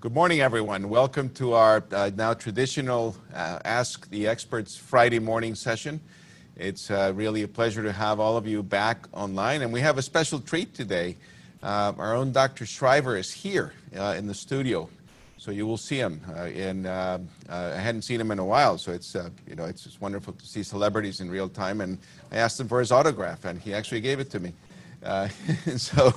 Good morning, everyone. Welcome to our uh, now traditional uh, Ask the Experts Friday morning session. It's uh, really a pleasure to have all of you back online, and we have a special treat today. Uh, our own Dr. Schreiber is here uh, in the studio, so you will see him. Uh, in, I hadn't seen him in a while, so it's you know it's just wonderful to see celebrities in real time. And I asked him for his autograph, and he actually gave it to me. so.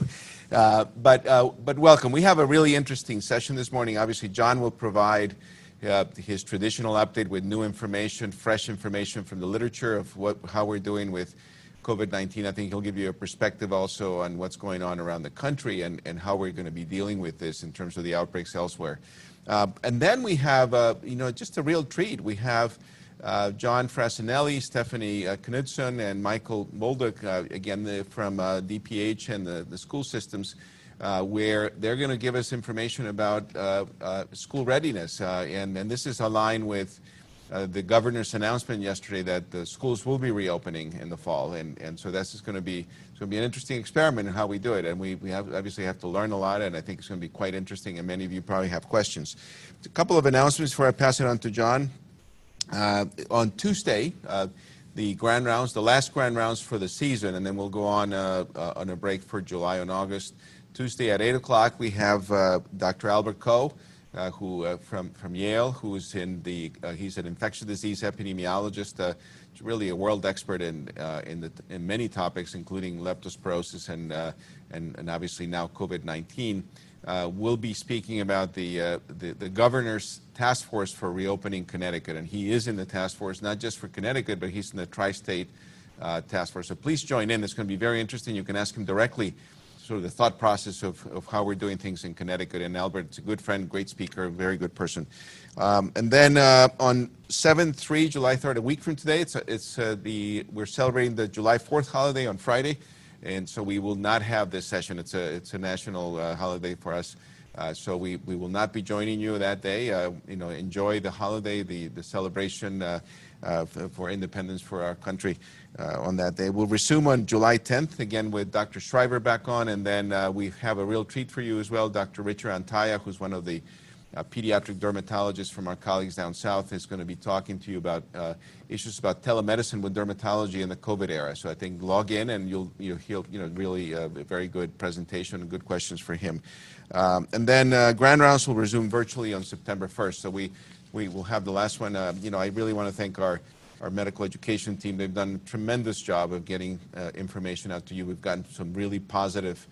Uh, but, uh, but welcome. We have a really interesting session this morning. Obviously, John will provide uh, his traditional update with new information, fresh information from the literature of what, how we're doing with COVID-19. I think he'll give you a perspective also on what's going on around the country and, and how we're going to be dealing with this in terms of the outbreaks elsewhere. Uh, and then we have, uh, you know, just a real treat. We have uh, John Frassinelli, Stephanie uh, Knudson, and Michael Bolduc, uh, again the, from uh, DPH and the, the school systems, uh, where they're going to give us information about uh, school readiness. and, and this is aligned with the governor's announcement yesterday that the schools will be reopening in the fall. And, and so this is going to be going to be an interesting experiment in how we do it. And we, we have, obviously have to learn a lot, and I think it's going to be quite interesting, and many of you probably have questions. A couple of announcements before I pass it on to John. Uh, on Tuesday, uh, the grand rounds, the last grand rounds for the season, and then we'll go on uh, uh on a break for July and August. Tuesday at 8 o'clock, we have uh, Dr. Albert Ko, uh, who from from Yale, who's in the he's an infectious disease epidemiologist, really a world expert in in, the, in many topics, including leptospirosis and and, and obviously now COVID-19 uh, will be speaking about the, uh, the, the, governor's task force for reopening Connecticut. And he is in the task force, not just for Connecticut, but he's in the tri state uh, task force. So please join in. It's going to be very interesting. You can ask him directly sort of the thought process of, of how we're doing things in Connecticut. And Albert is a good friend, great speaker, very good person. Um, and then uh, on 7 3, July 3rd, a week from today, it's, it's uh, the, we're celebrating the July 4th holiday on Friday and so we will not have this session. It's a it's a national uh, holiday for us, uh, so we, we will not be joining you that day. Uh, you know, enjoy the holiday, the the celebration uh, uh, for independence for our country uh, on that day. We'll resume on July 10th again with Dr. Schreiber back on, and then we have a real treat for you as well. Dr. Richard Antaya, who's one of the a pediatric dermatologist from our colleagues down south is going to be talking to you about uh, issues about telemedicine with dermatology in the COVID era. So I think log in and you'll, you'll he'll, you know, really uh, very good presentation and good questions for him. Um, and then uh, Grand Rounds will resume virtually on September 1st. So we, we will have the last one. Uh, you know, I really want to thank our, our medical education team. They've done a tremendous job of getting uh, information out to you. We've gotten some really positive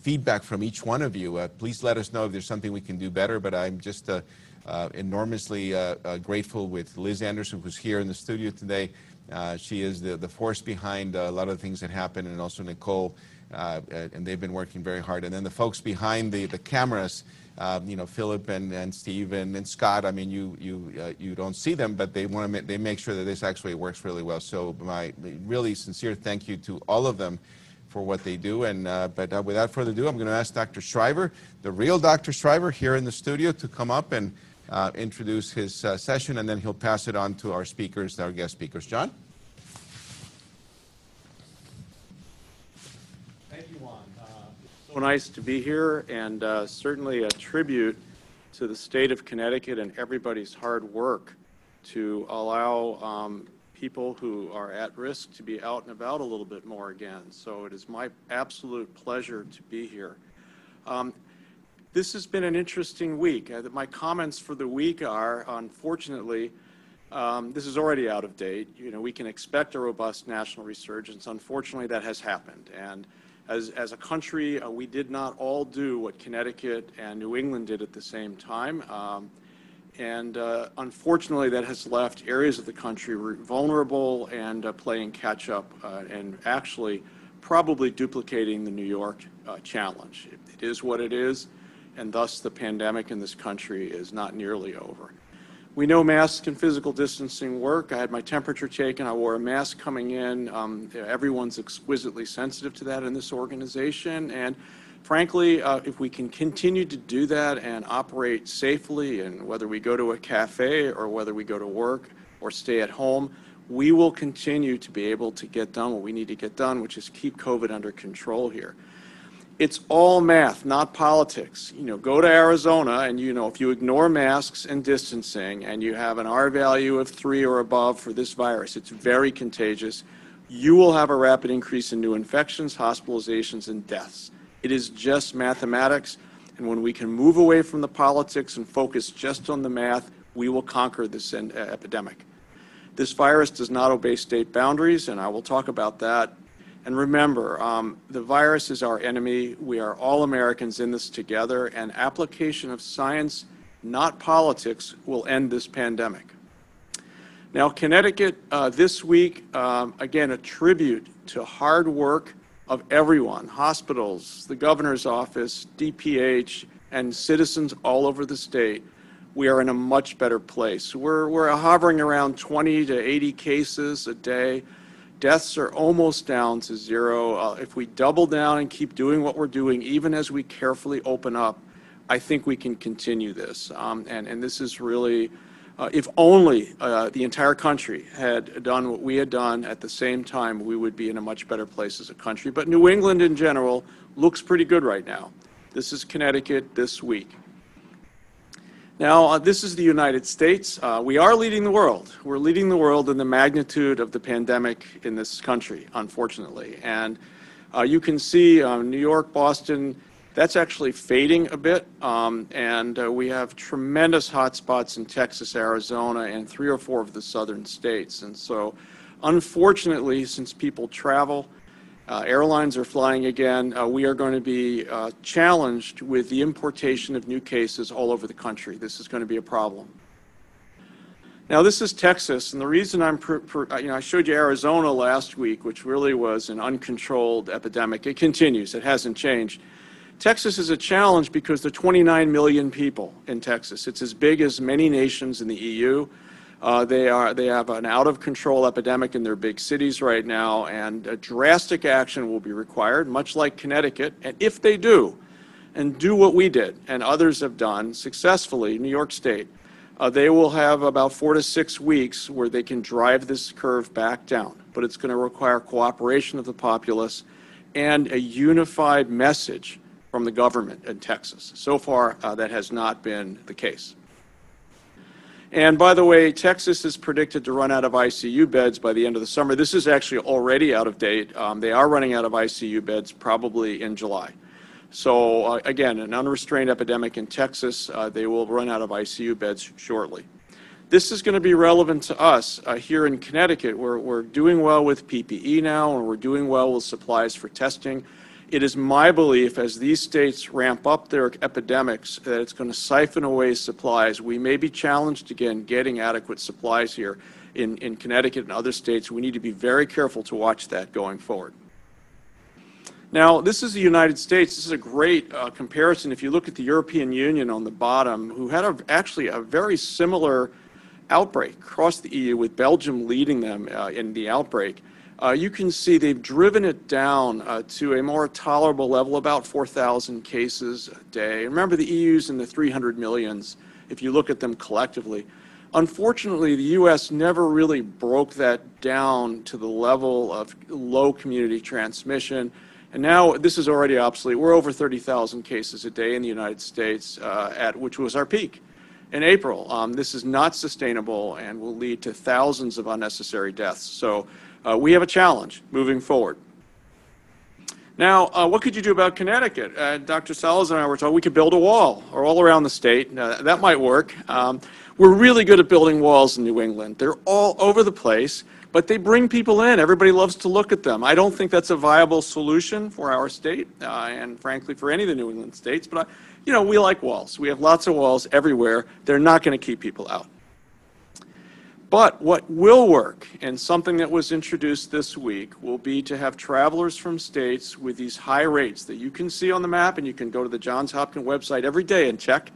feedback from each one of you. Uh, please let us know if there's something we can do better, but I'm just uh, uh, enormously uh, uh, grateful with Liz Anderson, who's here in the studio today. Uh, she is the, the force behind a lot of the things that happen, and also Nicole, and they've been working very hard. And then the folks behind the, the cameras, you know, Philip and, and Steve and, and Scott, I mean, you, you, you don't see them, but they, want to they make sure that this actually works really well. So my really sincere thank you to all of them for what they do. And uh, but uh, without further ado, I'm going to ask Dr. Schreiber, the real Dr. Schreiber, here in the studio, to come up and uh, introduce his uh, session, and then he'll pass it on to our speakers, our guest speakers. John. Thank you, Juan. Uh, so nice to be here, and uh, certainly a tribute to the state of Connecticut and everybody's hard work to allow um, people who are at risk to be out and about a little bit more again. So it is my absolute pleasure to be here. Um, this has been an interesting week. Uh, my comments for the week are, unfortunately, um, this is already out of date. You know, we can expect a robust national resurgence. Unfortunately, that has happened. And as, as a country, uh, we did not all do what Connecticut and New England did at the same time. Um, and uh, unfortunately, that has left areas of the country vulnerable and uh, playing catch up uh, and actually probably duplicating the New York uh, challenge. It, it is what it is, and thus the pandemic in this country is not nearly over. We know masks and physical distancing work. I had my temperature taken. I wore a mask coming in. Um, everyone's exquisitely sensitive to that in this organization. And frankly, uh, if we can continue to do that and operate safely, and whether we go to a cafe or whether we go to work or stay at home, we will continue to be able to get done what we need to get done, which is keep COVID under control here. It's all math, not politics. You know, go to Arizona and, you know, if you ignore masks and distancing and you have an R value of three or above for this virus, it's very contagious. You will have a rapid increase in new infections, hospitalizations, and deaths. It is just mathematics. And when we can move away from the politics and focus just on the math, we will conquer this en- epidemic. This virus does not obey state boundaries, and I will talk about that. And remember, um, the virus is our enemy. We are all Americans in this together, and application of science, not politics, will end this pandemic. Now, Connecticut, uh, this week, um, again, a tribute to hard work of everyone hospitals, the governor's office, DPH, and citizens all over the state. We are in a much better place. We're, we're hovering around 20 to 80 cases a day. Deaths are almost down to zero. Uh, if we double down and keep doing what we're doing, even as we carefully open up, I think we can continue this. Um, and, and this is really uh, if only uh, the entire country had done what we had done at the same time, we would be in a much better place as a country. But New England in general looks pretty good right now. This is Connecticut this week. Now, uh, this is the United States. Uh, we are leading the world. We're leading the world in the magnitude of the pandemic in this country, unfortunately. And uh, you can see uh, New York, Boston, that's actually fading a bit, um, and uh, we have tremendous hotspots in Texas, Arizona, and three or four of the southern states. And so, unfortunately, since people travel, uh, airlines are flying again, uh, we are going to be uh, challenged with the importation of new cases all over the country. This is going to be a problem. Now, this is Texas, and the reason I'm, per, per, you know, I showed you Arizona last week, which really was an uncontrolled epidemic. It continues, it hasn't changed. Texas is a challenge because there are 29 million people in Texas. It's as big as many nations in the EU. Uh, they, are, they have an out of control epidemic in their big cities right now, and drastic action will be required, much like Connecticut. And if they do, and do what we did and others have done successfully, New York State, uh, they will have about four to six weeks where they can drive this curve back down. But it's going to require cooperation of the populace and a unified message from the government in Texas. So far, uh, that has not been the case. And by the way, Texas is predicted to run out of ICU beds by the end of the summer. This is actually already out of date. Um, they are running out of ICU beds probably in July. So, uh, again, an unrestrained epidemic in Texas. Uh, they will run out of ICU beds shortly. This is going to be relevant to us uh, here in Connecticut. We're, we're doing well with PPE now, and we're doing well with supplies for testing. It is my belief as these states ramp up their epidemics that it's going to siphon away supplies. We may be challenged again getting adequate supplies here in, in Connecticut and other states. We need to be very careful to watch that going forward. Now, this is the United States. This is a great uh, comparison. If you look at the European Union on the bottom, who had a, actually a very similar outbreak across the EU, with Belgium leading them uh, in the outbreak uh, you can see they've driven it down uh, to a more tolerable level, about 4,000 cases a day. Remember, the EU's in the 300 millions if you look at them collectively. Unfortunately, the U.S. never really broke that down to the level of low community transmission. And now this is already obsolete. We're over 30,000 cases a day in the United States, uh, at which was our peak in April. Um, this is not sustainable and will lead to thousands of unnecessary deaths. So uh, we have a challenge moving forward. Now, uh, what could you do about Connecticut? Uh, Dr. Salas and I were talking we could build a wall or all around the state. Uh, that might work. Um, we're really good at building walls in New England. They're all over the place, but they bring people in. Everybody loves to look at them. I don't think that's a viable solution for our state uh, and, frankly, for any of the New England states. But, I, you know, we like walls. We have lots of walls everywhere. They're not going to keep people out. But what will work, and something that was introduced this week, will be to have travelers from states with these high rates that you can see on the map, and you can go to the Johns Hopkins website every day and check,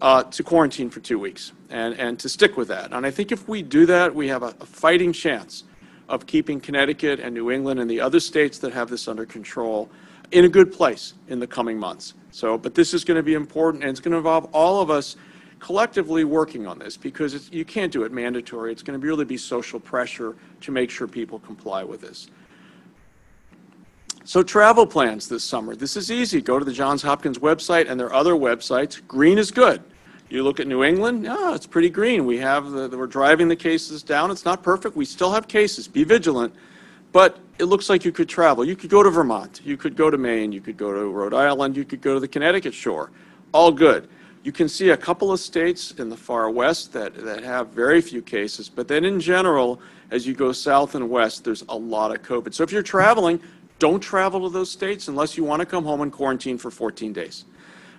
uh, to quarantine for two weeks and, and to stick with that. And I think if we do that, we have a, a fighting chance of keeping Connecticut and New England and the other states that have this under control in a good place in the coming months. So, but this is going to be important, and it's going to involve all of us collectively working on this because you can't do it mandatory. It's going to really be social pressure to make sure people comply with this. So travel plans this summer. This is easy. Go to the Johns Hopkins website and their other websites. Green is good. You look at New England, yeah, it's pretty green. We have the, we're driving the cases down. It's not perfect. We still have cases. Be vigilant. But it looks like you could travel. You could go to Vermont. You could go to Maine. You could go to Rhode Island. You could go to the Connecticut shore. All good. You can see a couple of states in the far west that, that have very few cases. But then in general, as you go south and west, there's a lot of COVID. So if you're traveling, don't travel to those states unless you want to come home and quarantine for 14 days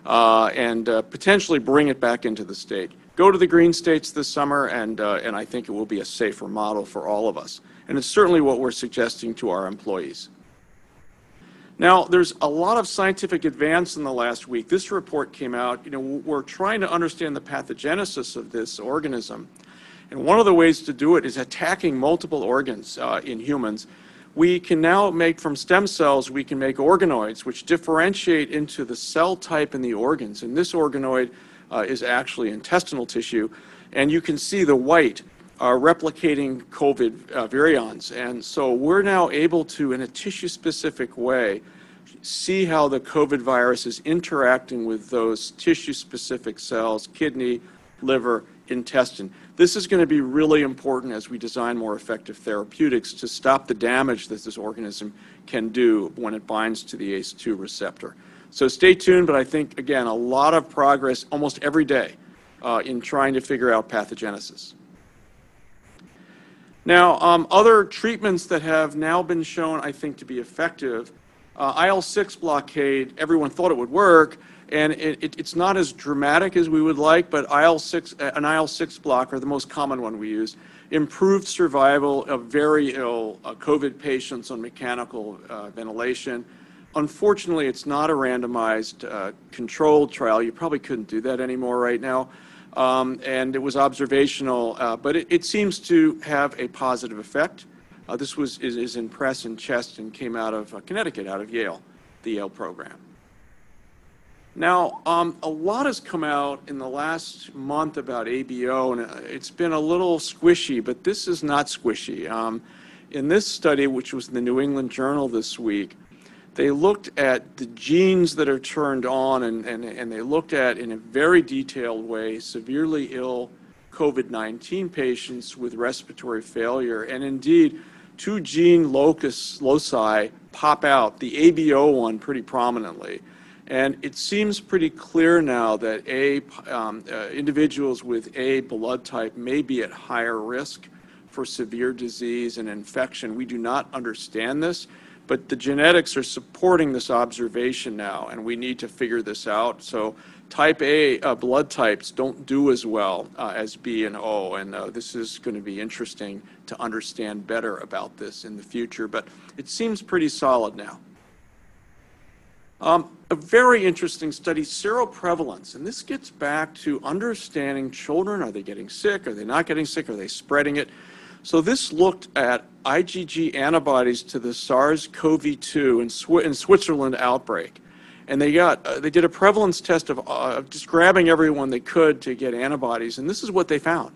uh, and uh, potentially bring it back into the state. Go to the green states this summer, and, uh, and I think it will be a safer model for all of us. And it's certainly what we're suggesting to our employees. Now, there's a lot of scientific advance in the last week. This report came out. You know, we're trying to understand the pathogenesis of this organism. And one of the ways to do it is attacking multiple organs uh, in humans we can now make from stem cells, we can make organoids, which differentiate into the cell type in the organs. And this organoid uh, is actually intestinal tissue. And you can see the white are replicating COVID uh, virions. And so we're now able to, in a tissue specific way, see how the COVID virus is interacting with those tissue specific cells, kidney, liver, intestine. This is going to be really important as we design more effective therapeutics to stop the damage that this organism can do when it binds to the ACE2 receptor. So stay tuned, but I think, again, a lot of progress almost every day uh, in trying to figure out pathogenesis. Now, um, other treatments that have now been shown, I think, to be effective, uh, IL-6 blockade, everyone thought it would work, and it, it, it's not as dramatic as we would like, but IL-6, uh, an IL-6 blocker, the most common one we use, improved survival of very ill uh, COVID patients on mechanical uh, ventilation. Unfortunately, it's not a randomized uh, controlled trial. You probably couldn't do that anymore right now. Um, and it was observational, uh, but it, it, seems to have a positive effect. Uh, this was is, is, in press and chest and came out of Connecticut, out of Yale, the Yale program. Now, um, a lot has come out in the last month about ABO, and uh, it's been a little squishy, but this is not squishy. Um, in this study, which was in the New England Journal this week, they looked at the genes that are turned on, and, and, and they looked at, in a very detailed way, severely ill COVID 19 patients with respiratory failure. And indeed, two gene locus loci pop out, the ABO one pretty prominently. And it seems pretty clear now that A, um, uh, individuals with A blood type may be at higher risk for severe disease and infection. We do not understand this, but the genetics are supporting this observation now, and we need to figure this out. So type A uh, blood types don't do as well uh, as B and O, and uh, this is going to be interesting to understand better about this in the future, but it seems pretty solid now. Um, a very interesting study, seroprevalence, and this gets back to understanding children. Are they getting sick? Are they not getting sick? Are they spreading it? So this looked at IgG antibodies to the SARS-CoV-2 in, Sw in, Switzerland outbreak. And they got, uh, they did a prevalence test of uh, just grabbing everyone they could to get antibodies, and this is what they found.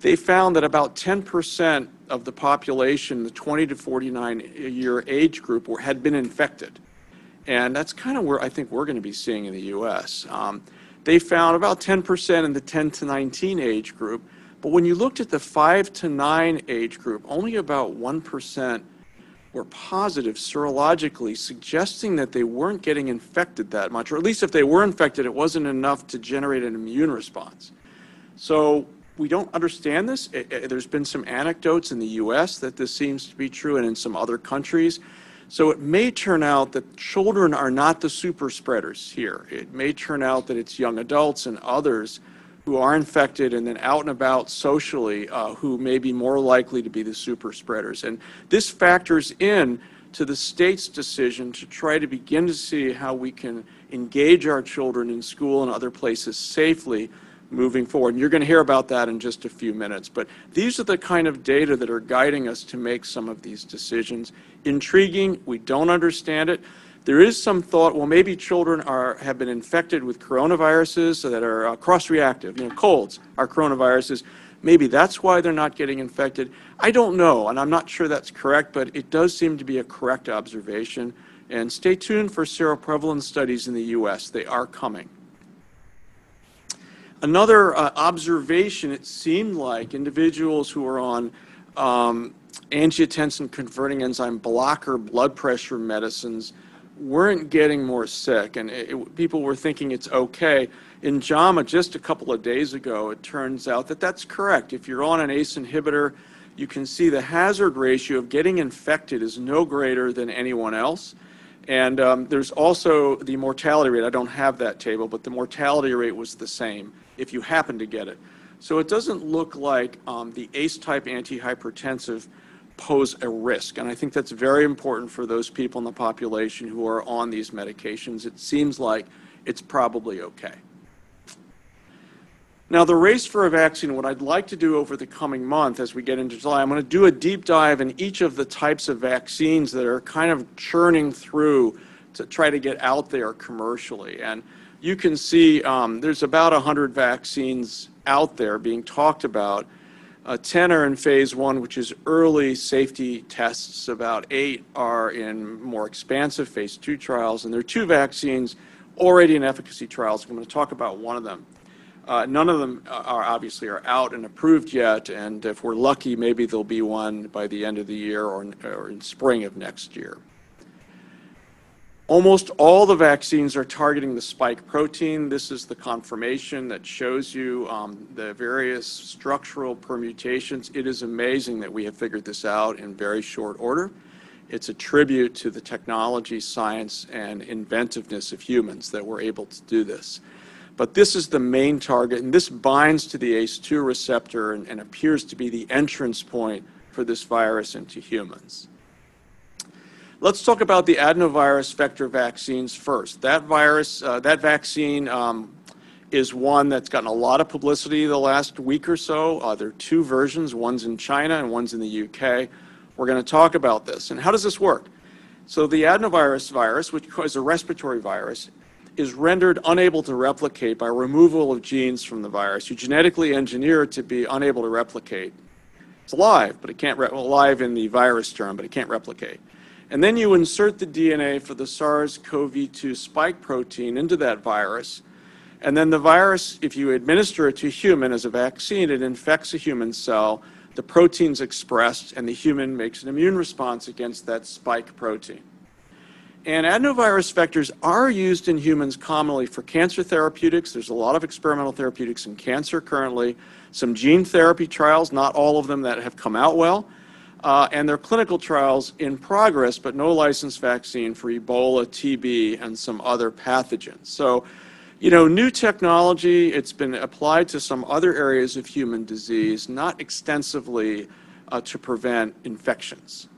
They found that about 10% of the population, the 20 to 49 year age group, were, had been infected. And that's kind of where I think we're going to be seeing in the U.S. Um, they found about 10% in the 10 to 19 age group, but when you looked at the 5 to 9 age group, only about 1% were positive serologically, suggesting that they weren't getting infected that much, or at least if they were infected, it wasn't enough to generate an immune response. So we don't understand this. It, it, there's been some anecdotes in the U.S. that this seems to be true, and in some other countries. So it may turn out that children are not the super spreaders here. It may turn out that it's young adults and others who are infected and then out and about socially uh, who may be more likely to be the super spreaders. And this factors in to the state's decision to try to begin to see how we can engage our children in school and other places safely moving forward. And you're going to hear about that in just a few minutes. But these are the kind of data that are guiding us to make some of these decisions. Intriguing, we don't understand it. There is some thought, well, maybe children are, have been infected with coronaviruses that are uh, cross-reactive, you know, colds are coronaviruses. Maybe that's why they're not getting infected. I don't know, and I'm not sure that's correct, but it does seem to be a correct observation. And stay tuned for seroprevalence studies in the U.S. They are coming. Another uh, observation, it seemed like individuals who were on um, angiotensin converting enzyme blocker blood pressure medicines weren't getting more sick, and it, it, people were thinking it's okay. In JAMA, just a couple of days ago, it turns out that that's correct. If you're on an ACE inhibitor, you can see the hazard ratio of getting infected is no greater than anyone else. And um, there's also the mortality rate. I don't have that table, but the mortality rate was the same if you happen to get it. So it doesn't look like um, the ACE-type antihypertensive pose a risk. And I think that's very important for those people in the population who are on these medications. It seems like it's probably okay. Now, the race for a vaccine, what I'd like to do over the coming month as we get into July, I'm going to do a deep dive in each of the types of vaccines that are kind of churning through to try to get out there commercially. And you can see um, there's about 100 vaccines out there being talked about. Uh, 10 are in phase one, which is early safety tests. About eight are in more expansive phase two trials. And there are two vaccines already in efficacy trials. I'm going to talk about one of them. Uh, none of them are obviously are out and approved yet, and if we're lucky, maybe there'll be one by the end of the year or in spring of next year. Almost all the vaccines are targeting the spike protein. This is the conformation that shows you um, the various structural permutations. It is amazing that we have figured this out in very short order. It's a tribute to the technology, science, and inventiveness of humans that we're able to do this. But this is the main target, and this binds to the ACE2 receptor and, and appears to be the entrance point for this virus into humans. Let's talk about the adenovirus vector vaccines first. That virus, uh, that vaccine um, is one that's gotten a lot of publicity the last week or so. Uh, there are two versions, one's in China and one's in the UK. We're going to talk about this. And how does this work? So the adenovirus virus, which is a respiratory virus, is rendered unable to replicate by removal of genes from the virus. You genetically engineer it to be unable to replicate. It's alive, but it can't, re- alive in the virus term, but it can't replicate. And then you insert the DNA for the SARS CoV 2 spike protein into that virus. And then the virus, if you administer it to a human as a vaccine, it infects a human cell. The protein's expressed, and the human makes an immune response against that spike protein. And adenovirus vectors are used in humans commonly for cancer therapeutics. There's a lot of experimental therapeutics in cancer currently, some gene therapy trials, not all of them that have come out well, uh, and there are clinical trials in progress, but no licensed vaccine for Ebola, TB, and some other pathogens. So, you know, new technology, it's been applied to some other areas of human disease, not extensively uh, to prevent infections.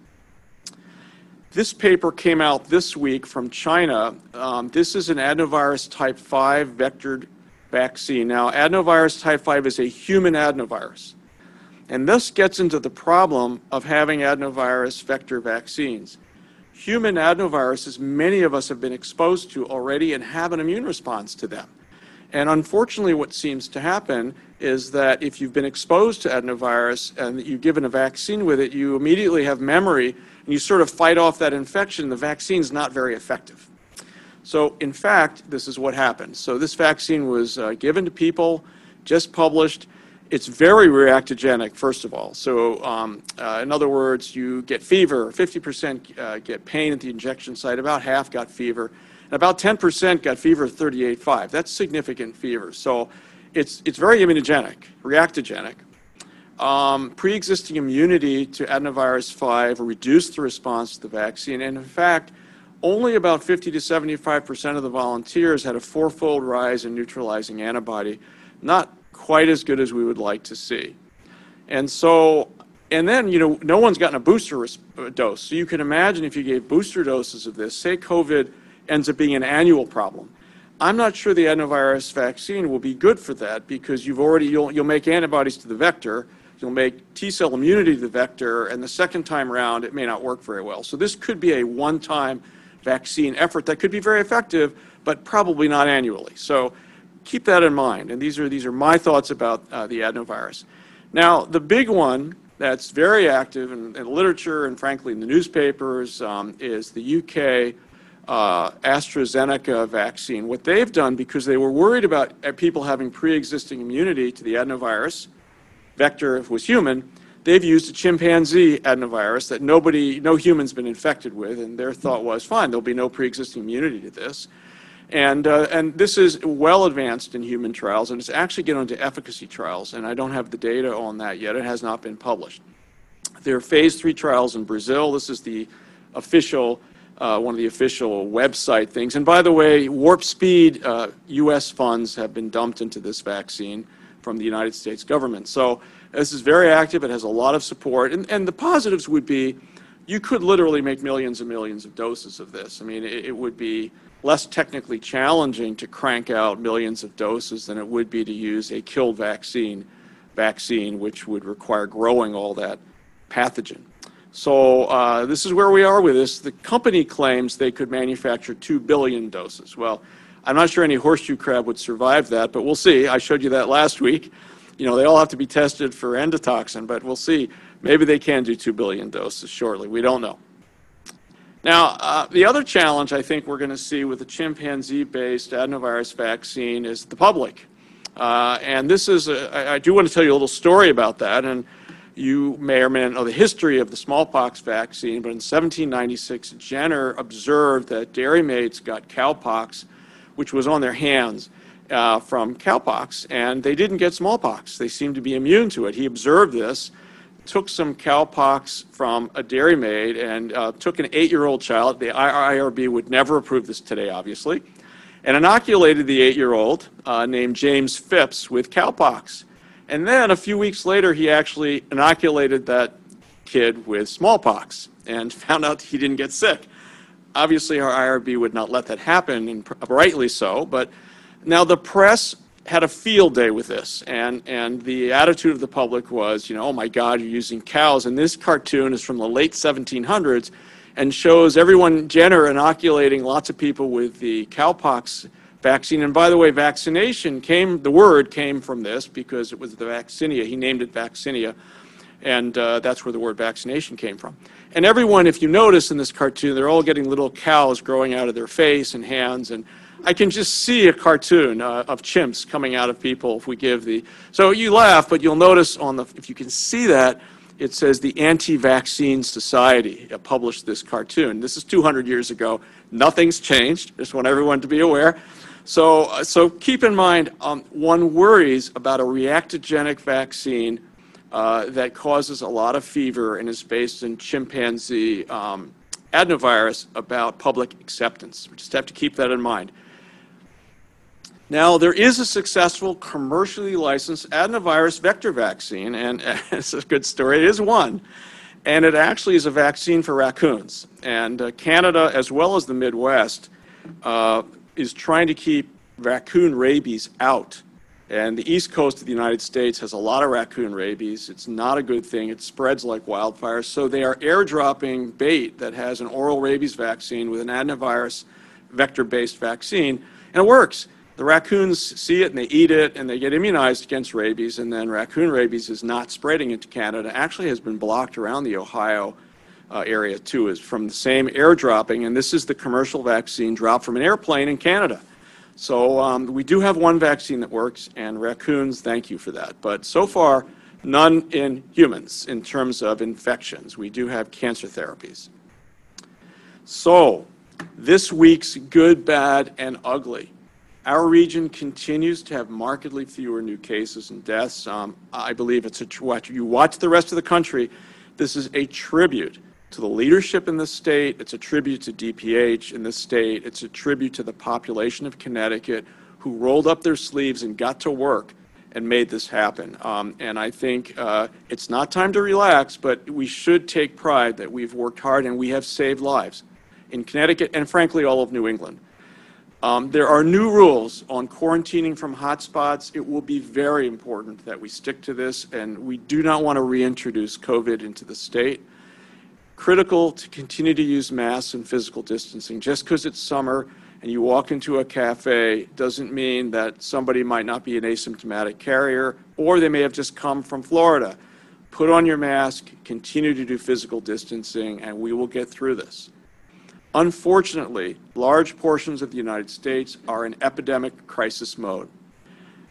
This paper came out this week from China. Um, this is an adenovirus type 5 vectored vaccine. Now, adenovirus type 5 is a human adenovirus. And this gets into the problem of having adenovirus vector vaccines. Human adenoviruses, many of us have been exposed to already and have an immune response to them. And unfortunately, what seems to happen is that if you've been exposed to adenovirus and you've given a vaccine with it, you immediately have memory and you sort of fight off that infection, the vaccine's not very effective. So, in fact, this is what happened. So, this vaccine was uh, given to people, just published. It's very reactogenic, first of all. So, um, uh, in other words, you get fever, 50% uh, get pain at the injection site, about half got fever, and about 10% got fever 38.5. That's significant fever. So, it's, it's very immunogenic, reactogenic. Um, pre-existing immunity to adenovirus 5 reduced the response to the vaccine, and in fact, only about 50 to 75 percent of the volunteers had a fourfold rise in neutralizing antibody, not quite as good as we would like to see. And so, and then, you know, no one's gotten a booster uh, dose. So you can imagine if you gave booster doses of this, say COVID ends up being an annual problem. I'm not sure the adenovirus vaccine will be good for that because you've already, you'll, you'll make antibodies to the vector, You'll make T cell immunity to the vector, and the second time around, it may not work very well. So this could be a one time vaccine effort that could be very effective, but probably not annually. So keep that in mind. And these are, these are my thoughts about uh, the adenovirus. Now, the big one that's very active in, in literature and frankly in the newspapers um, is the UK uh, AstraZeneca vaccine. What they've done, because they were worried about uh, people having pre-existing immunity to the adenovirus, vector if was human, they've used a chimpanzee adenovirus that nobody, no human's been infected with, and their thought was, fine, there'll be no pre-existing immunity to this. And, uh, and this is well advanced in human trials, and it's actually getting into efficacy trials, and I don't have the data on that yet. It has not been published. There are phase three trials in Brazil. This is the official, uh, one of the official website things. And by the way, warp speed uh, U.S. funds have been dumped into this vaccine from the United States government. So this is very active. It has a lot of support. And, and the positives would be you could literally make millions and millions of doses of this. I mean, it, it would be less technically challenging to crank out millions of doses than it would be to use a killed vaccine, vaccine which would require growing all that pathogen. So uh, this is where we are with this. The company claims they could manufacture 2 billion doses. Well, I'm not sure any horseshoe crab would survive that, but we'll see. I showed you that last week. You know, they all have to be tested for endotoxin, but we'll see. Maybe they can do 2 billion doses shortly. We don't know. Now, uh, the other challenge I think we're going to see with the chimpanzee-based adenovirus vaccine is the public. Uh, and this is, a, I, I do want to tell you a little story about that. And you may or may not know the history of the smallpox vaccine, but in 1796, Jenner observed that dairymaids got cowpox, which was on their hands uh, from cowpox, and they didn't get smallpox. They seemed to be immune to it. He observed this took some cowpox from a dairymaid and uh, took an eight-year-old child. The IRB would never approve this today, obviously, and inoculated the eight-year-old uh, named James Phipps with cowpox. And then a few weeks later, he actually inoculated that kid with smallpox and found out he didn't get sick. Obviously, our IRB would not let that happen, and rightly so. But now the press had a field day with this, and, and the attitude of the public was, you know, oh my God, you're using cows. And this cartoon is from the late 1700s and shows everyone, Jenner, inoculating lots of people with the cowpox vaccine. And by the way, vaccination came, the word came from this because it was the vaccinia. He named it vaccinia, and uh, that's where the word vaccination came from. And everyone, if you notice in this cartoon, they're all getting little cows growing out of their face and hands. And I can just see a cartoon uh, of chimps coming out of people if we give the. So you laugh, but you'll notice on the, if you can see that, it says the Anti-Vaccine Society published this cartoon. This is 200 years ago. Nothing's changed. Just want everyone to be aware. So, uh, so keep in mind, um, one worries about a reactogenic vaccine uh, that causes a lot of fever and is based in chimpanzee um, adenovirus about public acceptance. We just have to keep that in mind. Now, there is a successful commercially licensed adenovirus vector vaccine, and it's a good story. It is one. And it actually is a vaccine for raccoons. And uh, Canada, as well as the Midwest, uh, is trying to keep raccoon rabies out. And the east coast of the United States has a lot of raccoon rabies. It's not a good thing. It spreads like wildfire. So they are airdropping bait that has an oral rabies vaccine with an adenovirus vector-based vaccine, and it works the raccoons see it and they eat it and they get immunized against rabies, and then raccoon rabies is not spreading into Canada. Actually, has been blocked around the Ohio uh, area too, is from the same airdropping, and this is the commercial vaccine dropped from an airplane in Canada. So um, we do have one vaccine that works, and raccoons, thank you for that. But so far, none in humans in terms of infections. We do have cancer therapies. So, this week's good, bad, and ugly. Our region continues to have markedly fewer new cases and deaths. Um, I believe it's a watch. You watch the rest of the country. This is a tribute to the leadership in the state. It's a tribute to DPH in the state. It's a tribute to the population of Connecticut who rolled up their sleeves and got to work and made this happen. Um, and I think uh, it's not time to relax, but we should take pride that we've worked hard and we have saved lives in Connecticut and, frankly, all of New England. Um, there are new rules on quarantining from hotspots. It will be very important that we stick to this, and we do not want to reintroduce COVID into the state. Critical to continue to use masks and physical distancing. Just because it's summer and you walk into a cafe doesn't mean that somebody might not be an asymptomatic carrier, or they may have just come from Florida. Put on your mask, continue to do physical distancing, and we will get through this. Unfortunately, large portions of the United States are in epidemic crisis mode.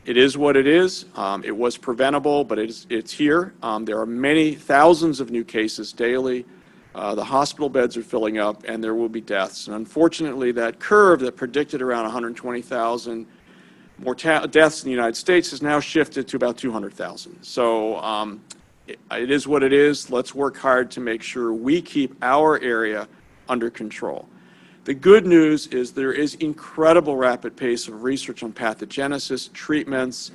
It is what it is. Um, it was preventable, but it's, it's here. Um, there are many thousands of new cases daily. Uh, the hospital beds are filling up, and there will be deaths. And unfortunately, that curve that predicted around 120,000 deaths in the United States has now shifted to about 200,000. So um, it, it is what it is. Let's work hard to make sure we keep our area under control. The good news is there is incredible rapid pace of research on pathogenesis, treatments,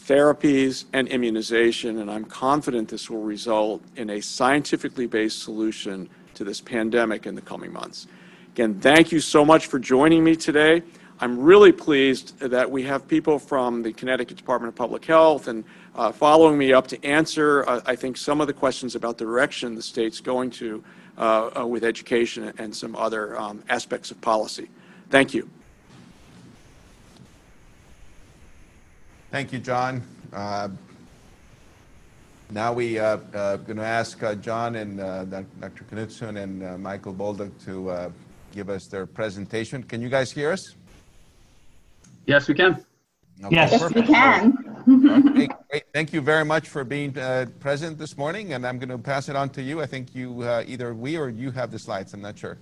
therapies, and immunization, and I'm confident this will result in a scientifically based solution to this pandemic in the coming months. Again, thank you so much for joining me today. I'm really pleased that we have people from the Connecticut Department of Public Health and uh, following me up to answer, uh, I think, some of the questions about the direction the state's going to with education and some other um, aspects of policy. Thank you. Thank you, John. Uh, now we are uh, uh, going to ask uh, John and Dr. Knudsen and Michael Bolduc to give us their presentation. Can you guys hear us? Yes, we can. Okay, yes, perfect. we can. okay, great. Thank you very much for being uh, present this morning, and I'm going to pass it on to you. I think you uh, either we or you have the slides. I'm not sure.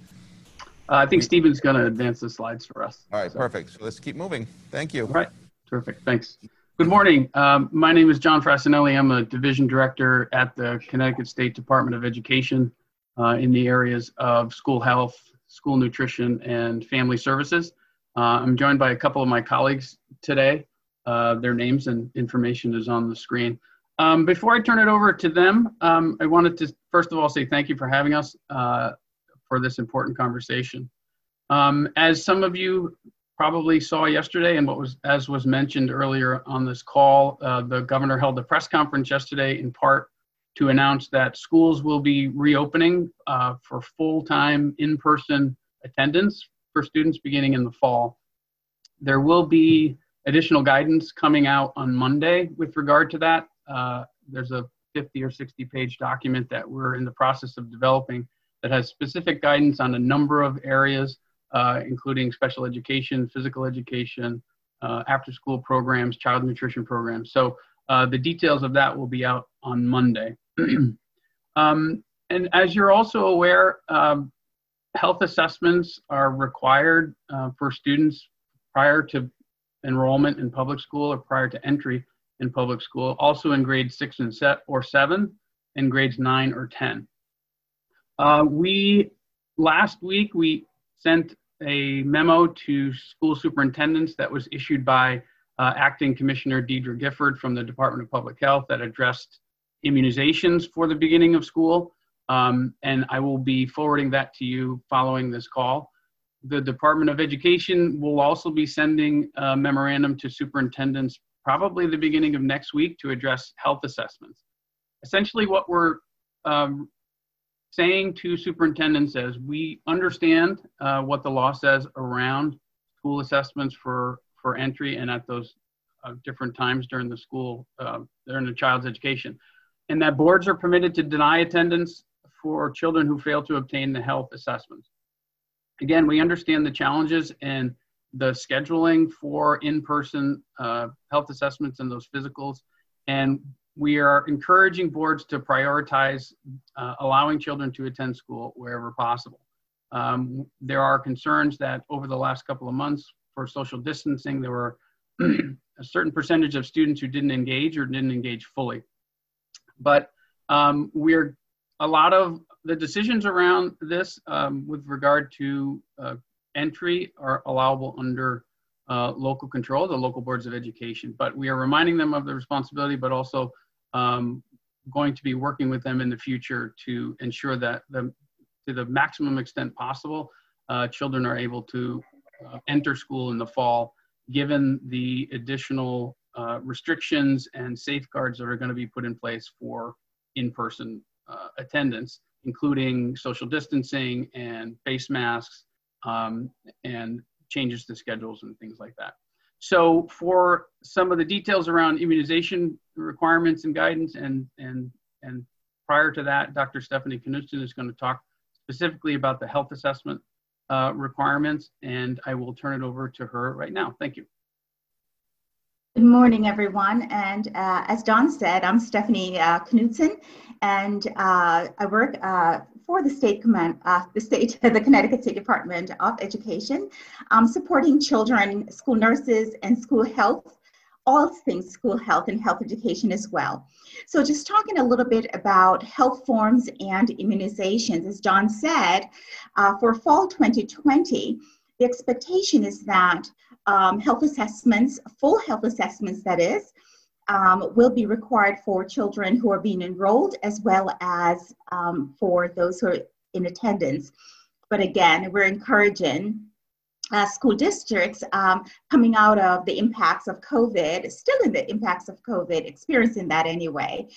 Uh, I think Stephen's going to advance the slides for us. All right, so. perfect. So let's keep moving. Thank you. All right, terrific. Thanks. Good morning. Um, my name is John Frassinelli. I'm a division director at the Connecticut State Department of Education uh, in the areas of school health, school nutrition, and family services. Uh, I'm joined by a couple of my colleagues today. Uh, their names and information is on the screen. Um, before I turn it over to them, um, I wanted to first of all say thank you for having us uh, for this important conversation. Um, as some of you probably saw yesterday, and what was as was mentioned earlier on this call, uh, the governor held a press conference yesterday in part to announce that schools will be reopening uh, for full-time in-person attendance for students beginning in the fall. There will be additional guidance coming out on Monday with regard to that. Uh, there's a 50 or 60 page document that we're in the process of developing that has specific guidance on a number of areas, uh, including special education, physical education, uh, after school programs, child nutrition programs. So uh, the details of that will be out on Monday. um, and as you're also aware, um, health assessments are required uh, for students prior to enrollment in public school or prior to entry in public school, also in grades six and set or seven, and grades nine or 10. Uh, we, last week, we sent a memo to school superintendents that was issued by uh, Acting Commissioner Deidre Gifford from the Department of Public Health that addressed immunizations for the beginning of school. Um, and I will be forwarding that to you following this call. The Department of Education will also be sending a memorandum to superintendents probably the beginning of next week to address health assessments. Essentially, what we're um, saying to superintendents is we understand uh, what the law says around school assessments for, for entry and at those uh, different times during the school, uh, during the child's education. And that boards are permitted to deny attendance for children who fail to obtain the health assessments. Again, we understand the challenges and the scheduling for in-person uh, health assessments and those physicals, and we are encouraging boards to prioritize uh, allowing children to attend school wherever possible. Um, there are concerns that over the last couple of months for social distancing, there were a certain percentage of students who didn't engage or didn't engage fully. But um, we're a lot of the decisions around this um, with regard to uh, entry are allowable under uh, local control, the local boards of education. But we are reminding them of the responsibility, but also um, going to be working with them in the future to ensure that the, to the maximum extent possible, uh, children are able to uh, enter school in the fall, given the additional uh, restrictions and safeguards that are going to be put in place for in-person uh, attendance, including social distancing and face masks um, and changes to schedules and things like that. So for some of the details around immunization requirements and guidance and, and, and prior to that, Dr. Stephanie Knudsen is going to talk specifically about the health assessment uh, requirements, and I will turn it over to her right now. Thank you. Good morning, everyone. And uh, as Don said, I'm Stephanie uh, Knudsen, and uh, I work uh, for the state command, uh, the state, the Connecticut State Department of Education, um, supporting children, school nurses, and school health, all things school health and health education as well. So, just talking a little bit about health forms and immunizations, as John said, uh, for fall 2020, the expectation is that um, health assessments, full health assessments, that is, um, will be required for children who are being enrolled as well as um, for those who are in attendance. But again, we're encouraging uh, school districts um, coming out of the impacts of COVID, still in the impacts of COVID, experiencing that anyway,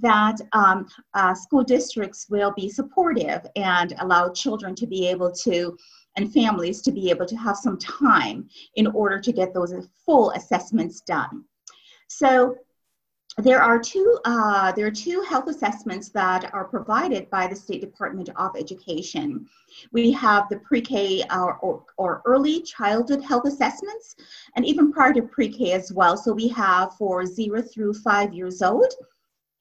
that um, uh, school districts will be supportive and allow children to be able to and families to be able to have some time in order to get those full assessments done. So there are two uh, there are two health assessments that are provided by the State Department of Education. We have the pre-K or, or, or, early childhood health assessments, and even prior to pre-K as well. So we have for zero through five years old,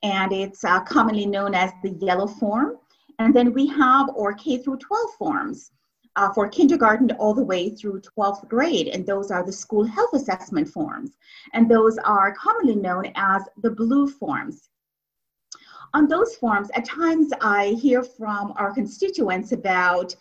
and it's uh, commonly known as the yellow form. And then we have or K through 12 forms uh, for kindergarten all the way through 12th grade, and those are the school health assessment forms. And those are commonly known as the blue forms. On those forms, at times I hear from our constituents about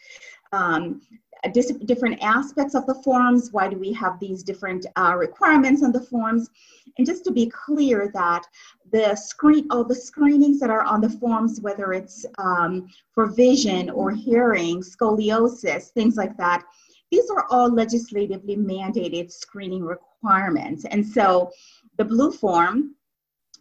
um, different aspects of the forms. Why do we have these different uh, requirements on the forms? And just to be clear that the screen, all the screenings that are on the forms, whether it's um, for vision or hearing, scoliosis, things like that, these are all legislatively mandated screening requirements. And so the blue form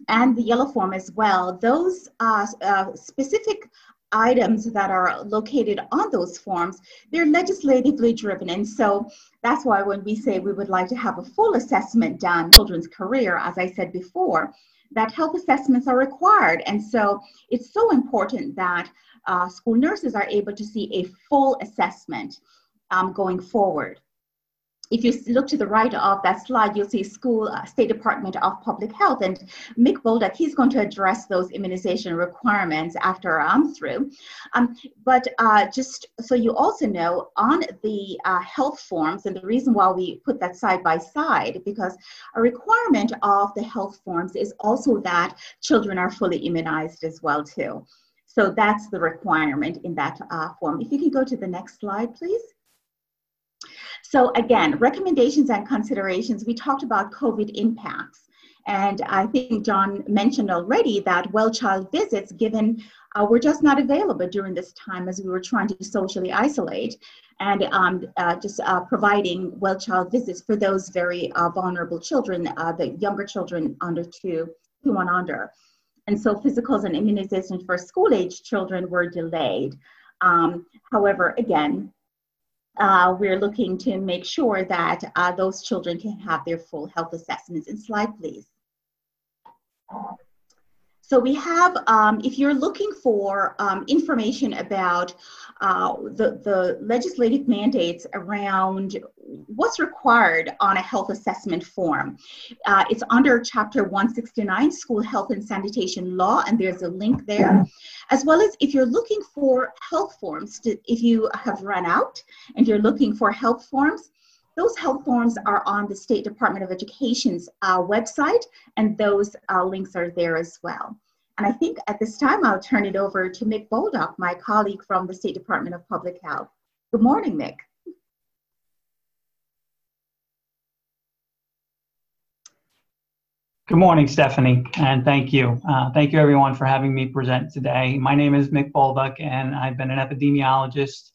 and the yellow form as well, those uh, uh, specific items that are located on those forms, they're legislatively driven. And so that's why when we say we would like to have a full assessment done, children's career, as I said before, that health assessments are required. And so it's so important that uh, school nurses are able to see a full assessment um, going forward if you look to the right of that slide, you'll see School uh, State Department of Public Health. And Mick Bolduc, he's going to address those immunization requirements after I'm through. Um, but uh, just so you also know, on the uh, health forms, and the reason why we put that side by side, because a requirement of the health forms is also that children are fully immunized as well too. So that's the requirement in that uh, form. If you can go to the next slide, please. So again, recommendations and considerations, we talked about COVID impacts. And I think John mentioned already that well child visits, given uh, were just not available during this time as we were trying to socially isolate and um, uh, just uh, providing well child visits for those very uh, vulnerable children, uh, the younger children under two, two and under. And so physicals and immunizations for school age children were delayed. Um, however, again, uh, we're looking to make sure that uh, those children can have their full health assessments. And slide, please. So we have, um, if you're looking for um, information about uh, the, the legislative mandates around what's required on a health assessment form, uh, it's under Chapter 169, School Health and Sanitation Law, and there's a link there. As well as if you're looking for health forms, to, if you have run out and you're looking for health forms, those health forms are on the State Department of Education's uh, website, and those uh, links are there as well. And I think at this time, I'll turn it over to Mick Bolduc, my colleague from the State Department of Public Health. Good morning, Mick. Good morning, Stephanie, and thank you. Uh, thank you, everyone, for having me present today. My name is Mick Bolduc, and I've been an epidemiologist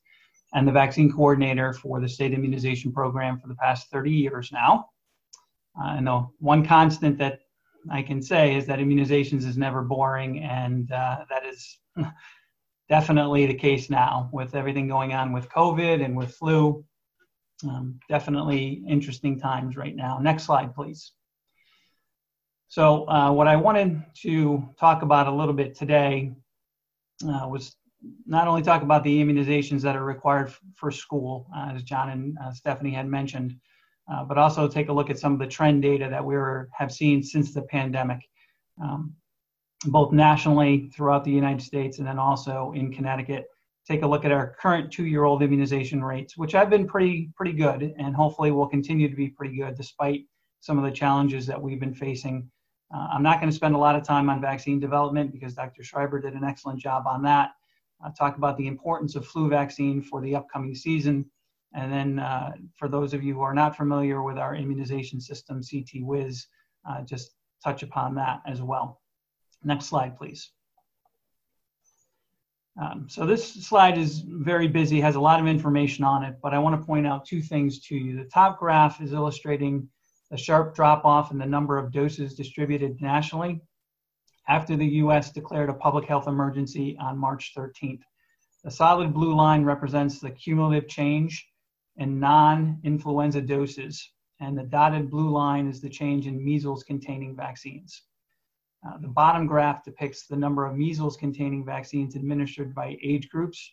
and the vaccine coordinator for the state immunization program for the past 30 years now. Uh, I know one constant that I can say is that immunizations is never boring, and uh, that is definitely the case now with everything going on with COVID and with flu. Um, definitely interesting times right now. Next slide, please. So, uh, what I wanted to talk about a little bit today uh, was not only talk about the immunizations that are required for school, uh, as John and uh, Stephanie had mentioned, uh, but also take a look at some of the trend data that we were, have seen since the pandemic, um, both nationally throughout the United States and then also in Connecticut. Take a look at our current two-year-old immunization rates, which have been pretty pretty good, and hopefully will continue to be pretty good despite some of the challenges that we've been facing. Uh, I'm not going to spend a lot of time on vaccine development because Dr. Schreiber did an excellent job on that. I'll talk about the importance of flu vaccine for the upcoming season. And then uh, for those of you who are not familiar with our immunization system, CT Wiz, uh, just touch upon that as well. Next slide, please. Um, so this slide is very busy, has a lot of information on it, but I want to point out two things to you. The top graph is illustrating a sharp drop off in the number of doses distributed nationally after the US declared a public health emergency on March 13th. The solid blue line represents the cumulative change in non influenza doses, and the dotted blue line is the change in measles containing vaccines. Uh, the bottom graph depicts the number of measles containing vaccines administered by age groups.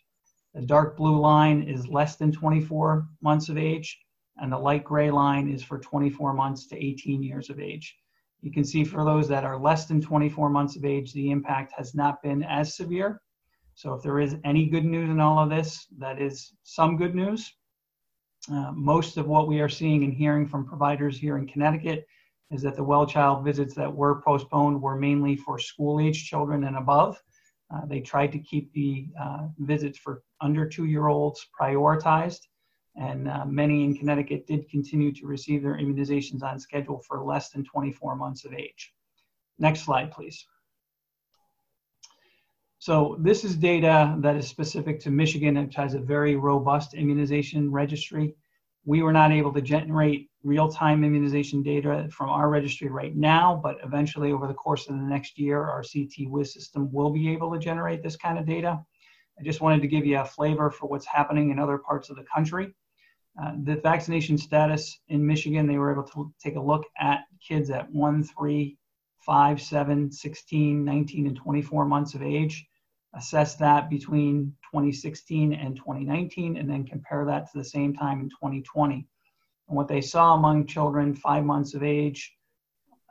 The dark blue line is less than 24 months of age, and the light gray line is for 24 months to 18 years of age. You can see for those that are less than 24 months of age, the impact has not been as severe. So if there is any good news in all of this, that is some good news. Uh, most of what we are seeing and hearing from providers here in Connecticut is that the well child visits that were postponed were mainly for school age children and above. Uh, they tried to keep the uh, visits for under two year olds prioritized, and uh, many in Connecticut did continue to receive their immunizations on schedule for less than 24 months of age. Next slide, please. So this is data that is specific to Michigan, which has a very robust immunization registry. We were not able to generate real-time immunization data from our registry right now, but eventually over the course of the next year, our CT WiZ system will be able to generate this kind of data. I just wanted to give you a flavor for what's happening in other parts of the country. Uh, the vaccination status in Michigan, they were able to take a look at kids at 1, 3, 5, 7, 16, 19, and 24 months of age, assess that between 2016 and 2019, and then compare that to the same time in 2020. And what they saw among children five months of age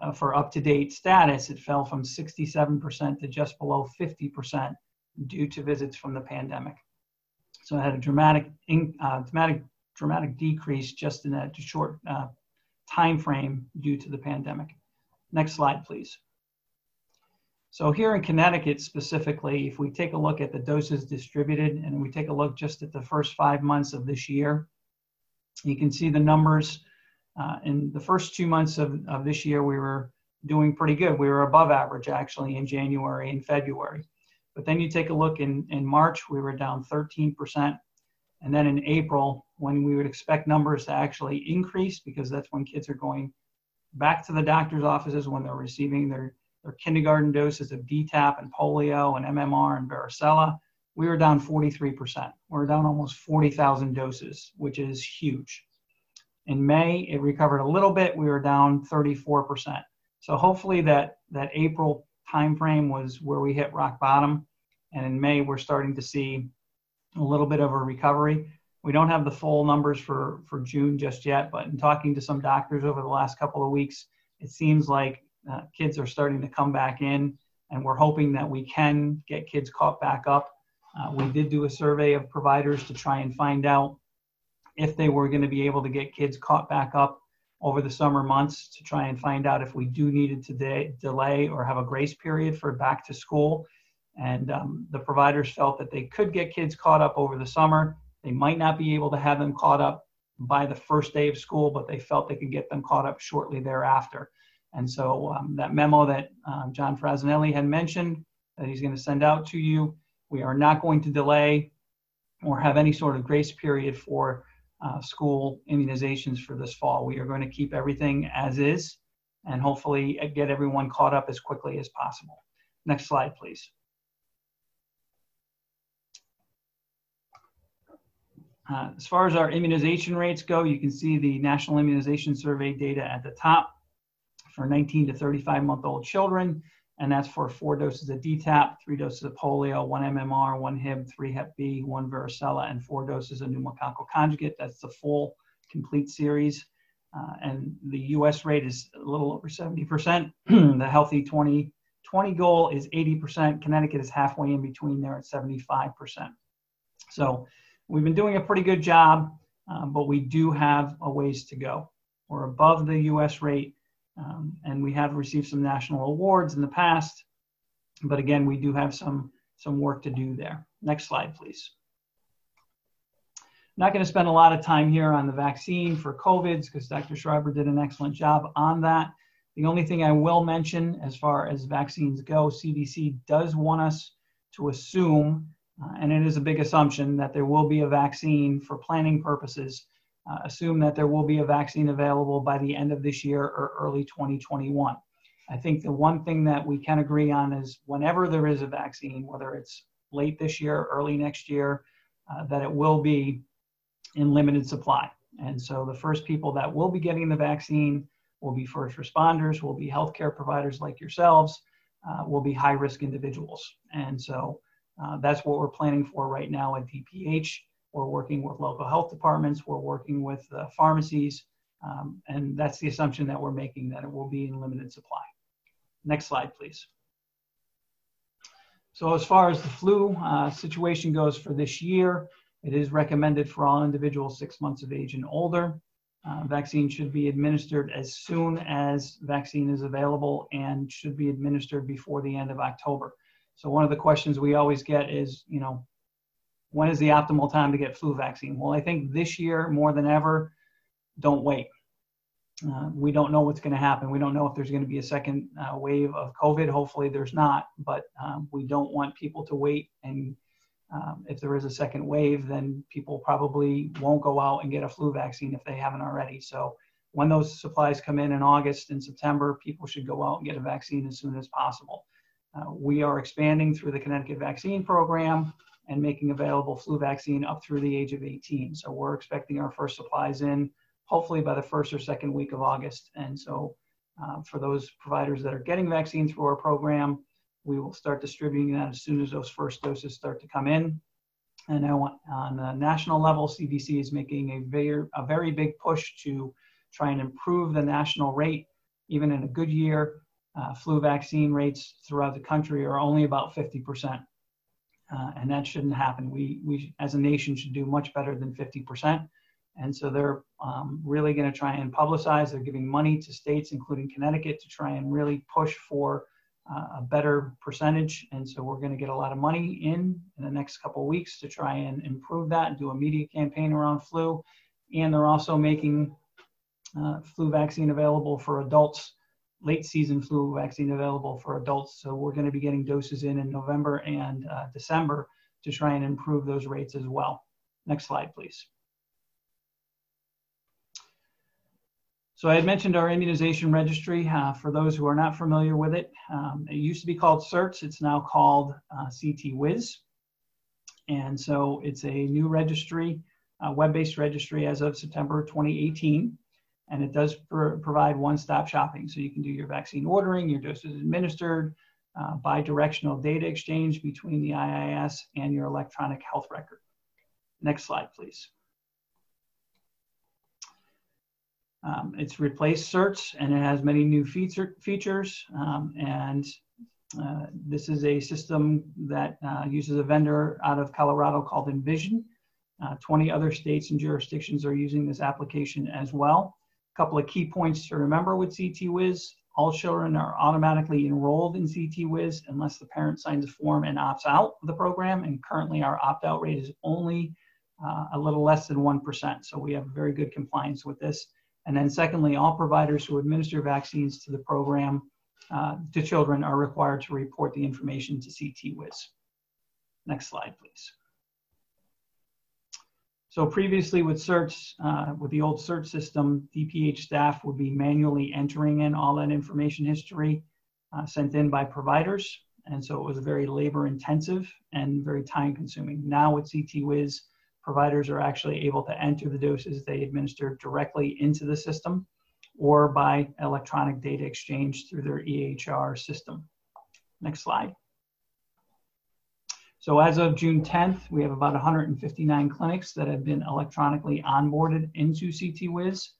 uh, for up to date status, it fell from 67% to just below 50% due to visits from the pandemic. So it had a dramatic, uh, dramatic, dramatic decrease just in that short uh, time frame due to the pandemic. Next slide, please. So here in Connecticut specifically, if we take a look at the doses distributed and we take a look just at the first five months of this year, you can see the numbers. Uh, in the first two months of, of this year, we were doing pretty good. We were above average actually in January and February. But then you take a look in, in March, we were down 13%. And then in April, when we would expect numbers to actually increase, because that's when kids are going back to the doctor's offices when they're receiving their, their kindergarten doses of DTaP and polio and MMR and varicella, we were down 43%. We're down almost 40,000 doses, which is huge. In May, it recovered a little bit. We were down 34%. So hopefully that, that April timeframe was where we hit rock bottom. And in May, we're starting to see a little bit of a recovery. We don't have the full numbers for, for June just yet, but in talking to some doctors over the last couple of weeks, it seems like uh, kids are starting to come back in, and we're hoping that we can get kids caught back up uh, we did do a survey of providers to try and find out if they were going to be able to get kids caught back up over the summer months to try and find out if we do needed to de- delay or have a grace period for back to school. And um, the providers felt that they could get kids caught up over the summer. They might not be able to have them caught up by the first day of school, but they felt they could get them caught up shortly thereafter. And so um, that memo that um, John Frassinelli had mentioned that he's going to send out to you we are not going to delay or have any sort of grace period for uh, school immunizations for this fall. We are going to keep everything as is and hopefully get everyone caught up as quickly as possible. Next slide, please. Uh, as far as our immunization rates go, you can see the National Immunization Survey data at the top for 19 to 35 month old children and that's for four doses of DTaP, three doses of polio, one MMR, one Hib, three Hep B, one varicella, and four doses of pneumococcal conjugate. That's the full complete series. Uh, and the US rate is a little over 70%. the healthy 20, 20 goal is 80%. Connecticut is halfway in between there at 75%. So we've been doing a pretty good job, um, but we do have a ways to go. We're above the US rate, um, and we have received some national awards in the past. But again, we do have some, some work to do there. Next slide, please. I'm not going to spend a lot of time here on the vaccine for COVID because Dr. Schreiber did an excellent job on that. The only thing I will mention as far as vaccines go, CDC does want us to assume, uh, and it is a big assumption, that there will be a vaccine for planning purposes. Uh, assume that there will be a vaccine available by the end of this year or early 2021. I think the one thing that we can agree on is whenever there is a vaccine, whether it's late this year, early next year, uh, that it will be in limited supply. And so the first people that will be getting the vaccine will be first responders, will be healthcare providers like yourselves, uh, will be high risk individuals. And so uh, that's what we're planning for right now at DPH. We're working with local health departments, we're working with uh, pharmacies, um, and that's the assumption that we're making that it will be in limited supply. Next slide, please. So as far as the flu uh, situation goes for this year, it is recommended for all individuals six months of age and older. Uh, vaccine should be administered as soon as vaccine is available and should be administered before the end of October. So one of the questions we always get is, you know, when is the optimal time to get flu vaccine? Well, I think this year more than ever, don't wait. Uh, we don't know what's going to happen. We don't know if there's going to be a second uh, wave of COVID. Hopefully, there's not, but um, we don't want people to wait and um, if there is a second wave, then people probably won't go out and get a flu vaccine if they haven't already. So when those supplies come in in August and September, people should go out and get a vaccine as soon as possible. Uh, we are expanding through the Connecticut vaccine program and making available flu vaccine up through the age of 18. So we're expecting our first supplies in hopefully by the first or second week of August. And so uh, for those providers that are getting vaccine through our program, we will start distributing that as soon as those first doses start to come in. And now on the national level, CDC is making a very, a very big push to try and improve the national rate. Even in a good year, uh, flu vaccine rates throughout the country are only about 50%. Uh, and that shouldn't happen. We, we, as a nation, should do much better than 50%. And so they're um, really going to try and publicize. They're giving money to states, including Connecticut, to try and really push for uh, a better percentage. And so we're going to get a lot of money in in the next couple weeks to try and improve that and do a media campaign around flu. And they're also making uh, flu vaccine available for adults, late season flu vaccine available for adults. So we're going to be getting doses in in November and uh, December to try and improve those rates as well. Next slide, please. So I had mentioned our immunization registry. Uh, for those who are not familiar with it, um, it used to be called CIRTS. It's now called uh, CT-WiZ. And so it's a new registry, web-based registry as of September 2018. And it does pr provide one-stop shopping. So you can do your vaccine ordering, your doses administered, uh, bi-directional data exchange between the IIS and your electronic health record. Next slide, please. Um, it's replaced CIRTS and it has many new feature, features. Um, and uh, this is a system that uh, uses a vendor out of Colorado called Envision. Uh, 20 other states and jurisdictions are using this application as well. Couple of key points to remember with CTWiz. All children are automatically enrolled in CTWiz unless the parent signs a form and opts out of the program. And currently our opt-out rate is only uh, a little less than 1%. So we have very good compliance with this. And then secondly, all providers who administer vaccines to the program uh, to children are required to report the information to CTWiZ. Next slide, please. So previously with CIRTS, uh, with the old CERT system, DPH staff would be manually entering in all that information history uh, sent in by providers. And so it was very labor intensive and very time consuming. Now with CTWiZ, providers are actually able to enter the doses they administer directly into the system or by electronic data exchange through their EHR system. Next slide. So as of June 10th, we have about 159 clinics that have been electronically onboarded into CT Wiz.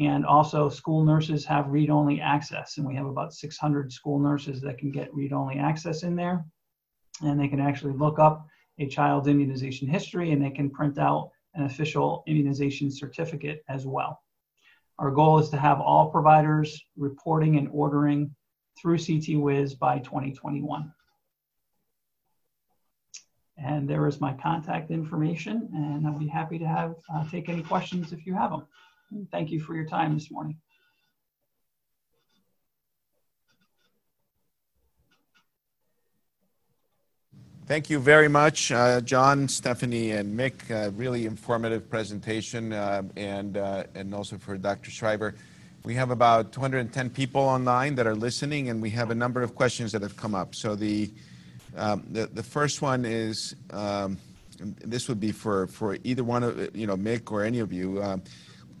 And also school nurses have read-only access. And we have about 600 school nurses that can get read-only access in there. And they can actually look up a child's immunization history and they can print out an official immunization certificate as well. Our goal is to have all providers reporting and ordering through CT Wiz by 2021. And there is my contact information, and I'll be happy to have uh, take any questions if you have them. Thank you for your time this morning. Thank you very much, uh, John, Stephanie, and Mick. Uh, really informative presentation, uh, and uh, and also for Dr. Schreiber. We have about 210 people online that are listening, and we have a number of questions that have come up. So the um, the, the first one is um, this would be for for either one of you know Mick or any of you. Um,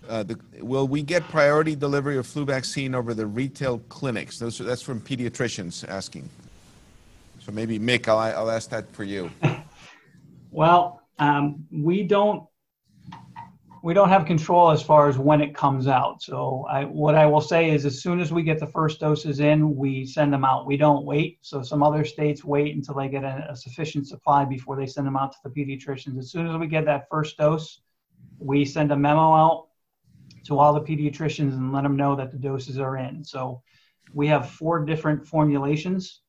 uh, the, will we get priority delivery of flu vaccine over the retail clinics? Those, that's from pediatricians asking. So maybe Mick, I'll, I'll ask that for you. Well, um, we don't we don't have control as far as when it comes out. So I, what I will say is, as soon as we get the first doses in, we send them out. We don't wait. So some other states wait until they get a, a sufficient supply before they send them out to the pediatricians. As soon as we get that first dose, we send a memo out to all the pediatricians and let them know that the doses are in. So we have four different formulations.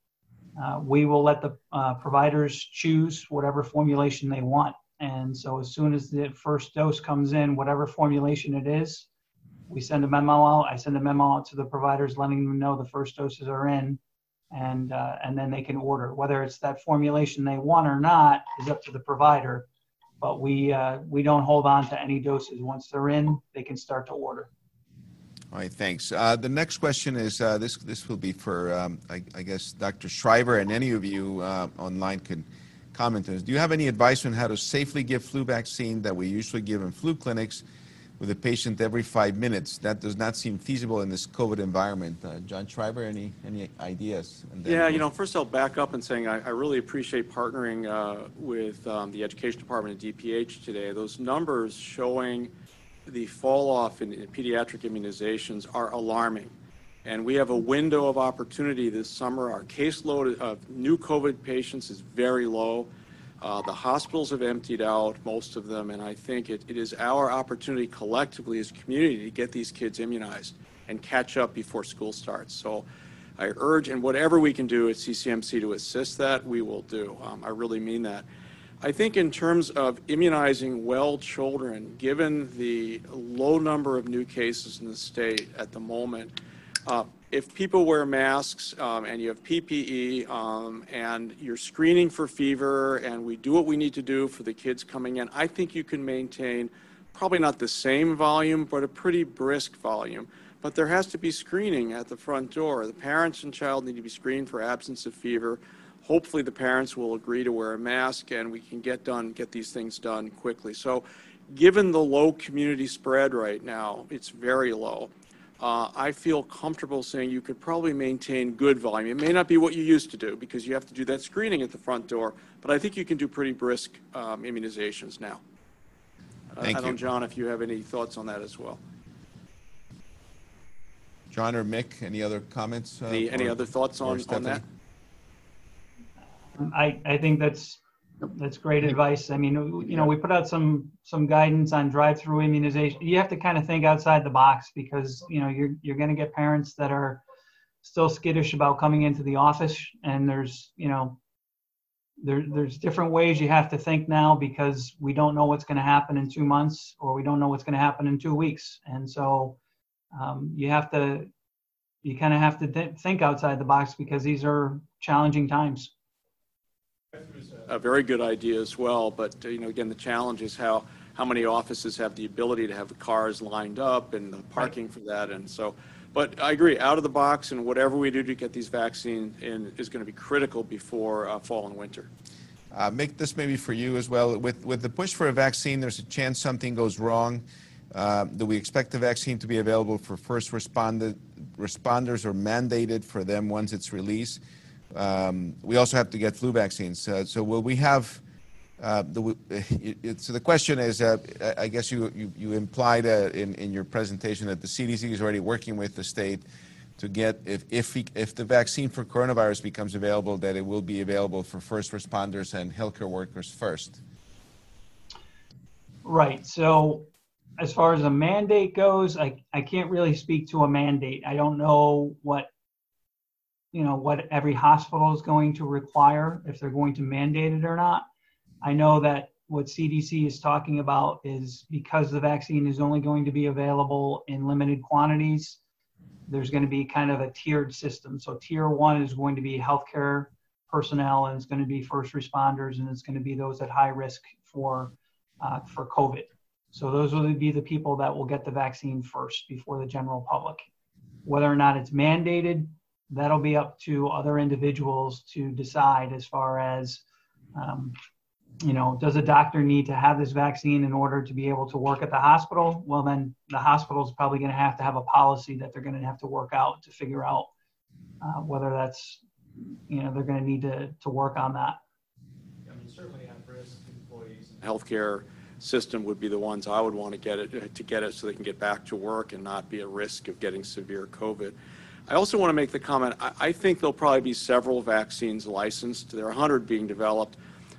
Uh, we will let the uh, providers choose whatever formulation they want. And so as soon as the first dose comes in, whatever formulation it is, we send a memo out. I send a memo out to the providers letting them know the first doses are in and uh, and then they can order. Whether it's that formulation they want or not is up to the provider. But we uh, we don't hold on to any doses. Once they're in, they can start to order. All right, thanks. Uh, the next question is uh, this. This will be for um, I, I, guess Dr. Schreiber and any of you uh, online can comment on this. Do you have any advice on how to safely give flu vaccine that we usually give in flu clinics with a patient every five minutes? That does not seem feasible in this COVID environment. Uh, John Schreiber, any any ideas? Yeah, you know, first I'll back up and saying I, I really appreciate partnering uh, with um, the Education Department and DPH today. Those numbers showing the fall off in, in pediatric immunizations are alarming. And we have a window of opportunity this summer. Our caseload of new COVID patients is very low. Uh, the hospitals have emptied out, most of them, and I think it, it is our opportunity collectively as a community to get these kids immunized and catch up before school starts. So I urge, and whatever we can do at CCMC to assist that, we will do. Um, I really mean that. I think in terms of immunizing well children, given the low number of new cases in the state at the moment, uh, if people wear masks um, and you have PPE um, and you're screening for fever and we do what we need to do for the kids coming in, I think you can maintain probably not the same volume, but a pretty brisk volume. But there has to be screening at the front door. The parents and child need to be screened for absence of fever. Hopefully the parents will agree to wear a mask and we can get done, get these things done quickly. So given the low community spread right now, it's very low uh, I feel comfortable saying you could probably maintain good volume. It may not be what you used to do because you have to do that screening at the front door, but I think you can do pretty brisk um, immunizations now. Uh, Thank I don't, you. John, if you have any thoughts on that as well. John or Mick, any other comments? Uh, Any, any other thoughts on, on that? Stephanie? I, I think that's that's great advice. I mean, you know, we put out some some guidance on drive-through immunization. You have to kind of think outside the box because you know you're you're going to get parents that are still skittish about coming into the office, and there's you know there there's different ways you have to think now because we don't know what's going to happen in two months or we don't know what's going to happen in two weeks, and so um, you have to you kind of have to th- think outside the box because these are challenging times. A very good idea as well, but, uh, you know, again, the challenge is how, how many offices have the ability to have the cars lined up and the parking for that, and so, but I agree, out of the box and whatever we do to get these vaccines in is going to be critical before uh, fall and winter. Uh, Mick, this may be for you as well. With, with the push for a vaccine, there's a chance something goes wrong. Uh, do we expect the vaccine to be available for first responders or mandated for them once it's released? Um, we also have to get flu vaccines. Uh, so will we have? Uh, the, it, it, so the question is, uh, I guess you you, you implied uh, in in your presentation that the CDC is already working with the state to get if if if the vaccine for coronavirus becomes available, that it will be available for first responders and healthcare workers first. Right. So as far as a mandate goes, I, I can't really speak to a mandate. I don't know what you know what every hospital is going to require if they're going to mandate it or not. I know that what CDC is talking about is because the vaccine is only going to be available in limited quantities, there's going to be kind of a tiered system. So tier one is going to be healthcare personnel, and it's going to be first responders, and it's going to be those at high risk for uh, for COVID. So those will be the people that will get the vaccine first before the general public. Whether or not it's mandated, that'll be up to other individuals to decide as far as, um, you know, does a doctor need to have this vaccine in order to be able to work at the hospital? Well, then the hospital is probably going to have to have a policy that they're going to have to work out to figure out uh, whether that's, you know, they're going to need to, to work on that. I mean, certainly at-risk employees. Healthcare system would be the ones I would want to get it, to get it so they can get back to work and not be at risk of getting severe COVID. I also want to make the comment, I, I think there'll probably be several vaccines licensed. There are 100 being developed.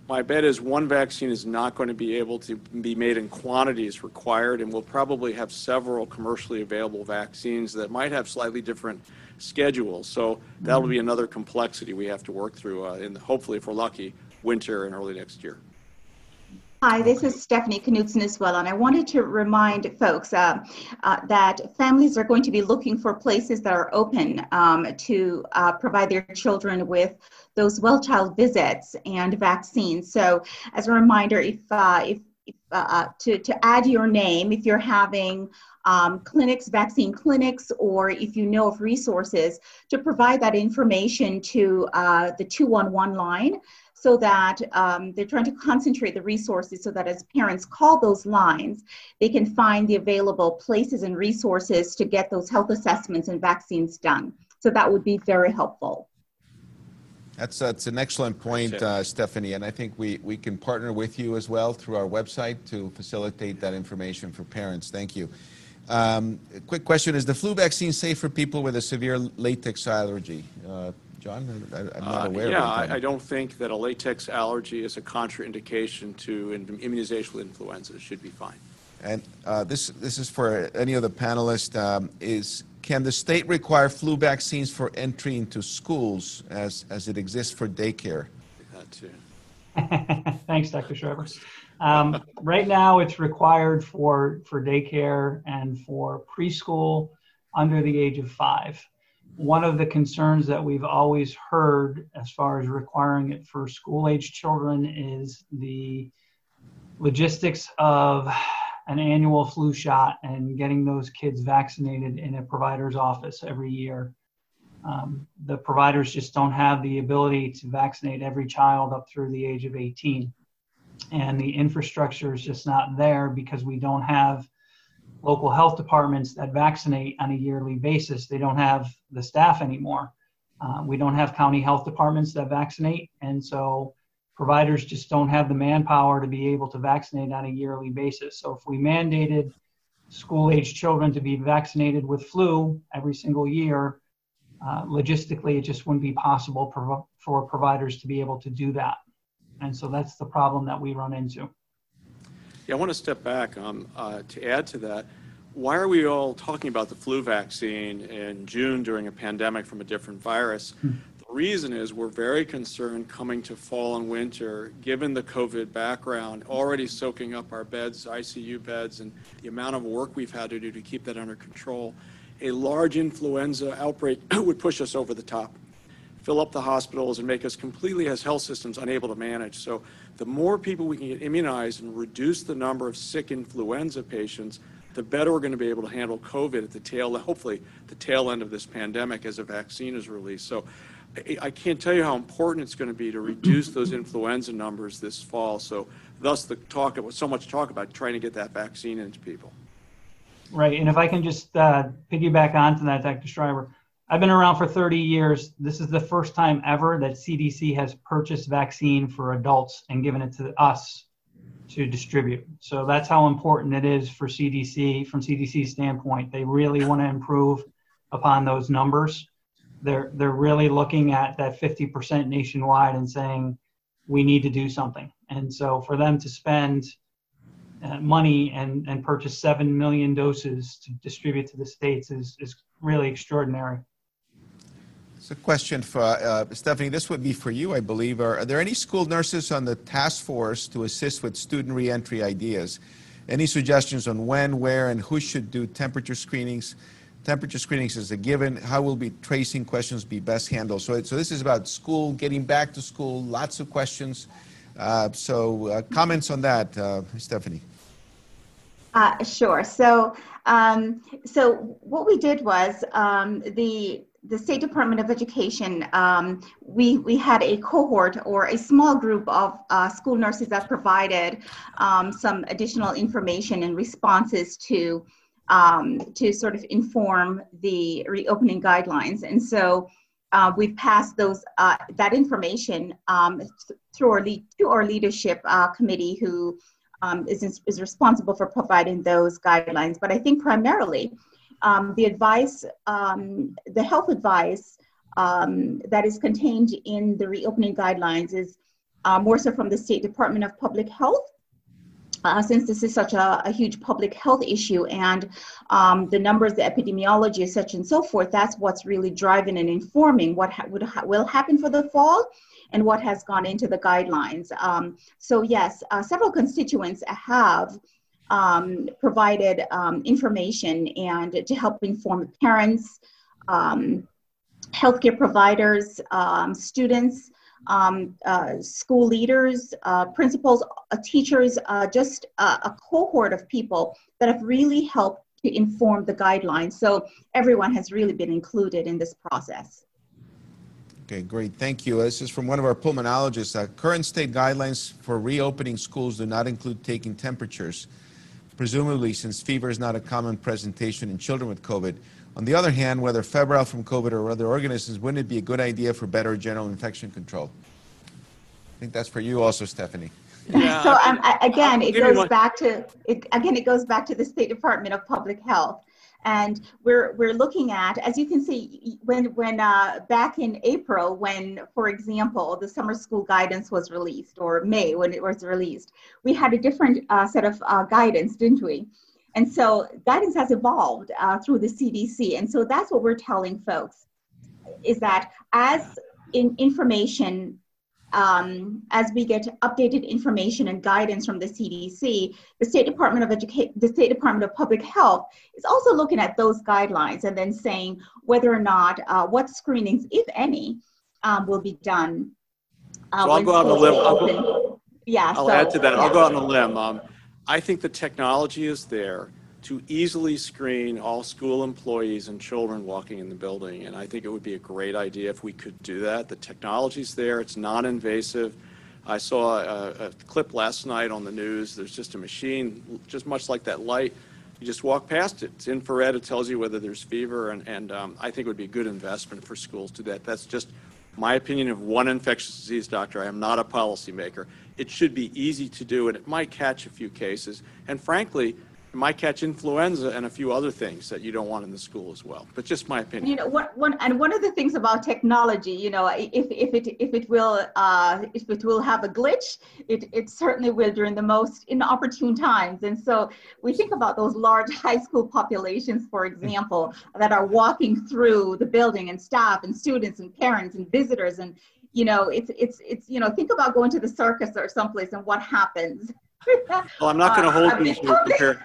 My bet is one vaccine is not going to be able to be made in quantities required, and we'll probably have several commercially available vaccines that might have slightly different schedules. So that'll be another complexity we have to work through uh, in, the, hopefully, if we're lucky, winter and early next year. Hi, this is Stephanie Knudsen as well, and I wanted to remind folks uh, uh, that families are going to be looking for places that are open um, to uh, provide their children with those well child visits and vaccines. So, as a reminder, if uh, if, if uh, uh, to to add your name, if you're having um, clinics, vaccine clinics, or if you know of resources, to provide that information to the 211 line so that um, they're trying to concentrate the resources so that as parents call those lines, they can find the available places and resources to get those health assessments and vaccines done. So that would be very helpful. That's, that's an excellent point, uh, Stephanie, and I think we, we can partner with you as well through our website to facilitate that information for parents. Thank you. Um, quick question Is the flu vaccine safe for people with a severe latex allergy? Uh, John? I, am not aware uh, yeah, of I, I, don't think that a latex allergy is a contraindication to immunization with influenza. It should be fine. And uh, this, this is for any of the panelists. Um, is can the state require flu vaccines for entry into schools as, as it exists for daycare? That too. Thanks, Dr. Schreiber. Um, right now, it's required for, for daycare and for preschool under the age of five one of the concerns that we've always heard as far as requiring it for school age children is the logistics of an annual flu shot and getting those kids vaccinated in a provider's office every year. Um, the providers just don't have the ability to vaccinate every child up through the age of 18. And the infrastructure is just not there because we don't have local health departments that vaccinate on a yearly basis. They don't have the staff anymore. Uh, we don't have county health departments that vaccinate, and so providers just don't have the manpower to be able to vaccinate on a yearly basis. So if we mandated school age children to be vaccinated with flu every single year, uh, logistically, it just wouldn't be possible for, for providers to be able to do that. And so that's the problem that we run into. Yeah, I want to step back um, uh, to add to that. Why are we all talking about the flu vaccine in June during a pandemic from a different virus? Hmm. The reason is we're very concerned coming to fall and winter, given the COVID background, already soaking up our beds, ICU beds, and the amount of work we've had to do to keep that under control. A large influenza outbreak would push us over the top fill up the hospitals and make us completely, as health systems, unable to manage. So the more people we can get immunized and reduce the number of sick influenza patients, the better we're going to be able to handle COVID at the tail, hopefully, the tail end of this pandemic as a vaccine is released. So I, I can't tell you how important it's going to be to reduce those influenza numbers this fall. So thus the talk, so much talk about trying to get that vaccine into people. Right, and if I can just uh, piggyback onto that, Dr. Schreiber, I've been around for 30 years. This is the first time ever that CDC has purchased vaccine for adults and given it to us to distribute. So that's how important it is for CDC from CDC's standpoint. They really want to improve upon those numbers. They're they're really looking at that 50% nationwide and saying we need to do something. And so for them to spend uh, money and, and purchase 7 million doses to distribute to the states is, is really extraordinary. A question for uh, Stephanie. This would be for you, I believe. Are, are there any school nurses on the task force to assist with student reentry ideas? Any suggestions on when, where, and who should do temperature screenings? Temperature screenings is a given. How will be tracing questions be best handled? So, so this is about school, getting back to school. Lots of questions. Uh, so, uh, comments on that, uh, Stephanie. Uh, sure. So, um, so what we did was um, the the State Department of Education. Um, we we had a cohort or a small group of uh, school nurses that provided um, some additional information and responses to um, to sort of inform the reopening guidelines. And so. Uh, we've passed those uh, that information um, through our lead, to our leadership uh, committee, who um, is, is responsible for providing those guidelines. But I think primarily um, the advice, um, the health advice um, that is contained in the reopening guidelines is uh, more so from the State Department of Public Health. Uh, since this is such a, a, huge public health issue and um, the numbers, the epidemiology, such and so forth, that's what's really driving and informing what ha- would ha- will happen for the fall and what has gone into the guidelines. Um, so yes, uh, several constituents have um, provided um, information and to help inform parents, um, healthcare providers, um, students, um, uh, school leaders, uh, principals, uh, teachers, uh, just a cohort of people that have really helped to inform the guidelines. So everyone has really been included in this process. Okay, great. Thank you. This is from one of our pulmonologists. Uh, current state guidelines for reopening schools do not include taking temperatures, presumably since fever is not a common presentation in children with COVID. On the other hand, whether febrile from COVID or other organisms, wouldn't it be a good idea for better general infection control? I think that's for you also, Stephanie. Yeah, so um, again, it goes back to it, again, it goes back to the State Department of Public Health. And we're, we're looking at, as you can see, when, when uh, back in April, when, for example, the summer school guidance was released, or May when it was released, we had a different uh, set of uh, guidance, didn't we? And so guidance has evolved uh, through the CDC. And so that's what we're telling folks is that as in information um, as we get updated information and guidance from the CDC, the State Department of Education, the State Department of Public Health is also looking at those guidelines and then saying whether or not uh, what screenings, if any, um, will be done. Uh, so I'll go out on a limb. I'll, go, yeah, I'll so, add to that. Yeah. I'll go out on a limb. Um, I think the technology is there to easily screen all school employees and children walking in the building. And I think it would be a great idea if we could do that. The technology's there, it's non invasive. I saw a, a, clip last night on the news. There's just a machine, just much like that light. You just walk past it. It's infrared. It tells you whether there's fever, and, and um, I think it would be a good investment for schools to do that. That's just my opinion of one infectious disease doctor. I am not a policymaker. It should be easy to do, and it might catch a few cases. And frankly, might catch influenza and a few other things that you don't want in the school as well. But just my opinion. You know, one, one and one of the things about technology, you know, if, if it if it will uh, if it will have a glitch, it it certainly will during the most inopportune times. And so we think about those large high school populations, for example, that are walking through the building and staff and students and parents and visitors and you know it's it's it's you know think about going to the circus or someplace and what happens well, I'm not going to uh, hold you to compare.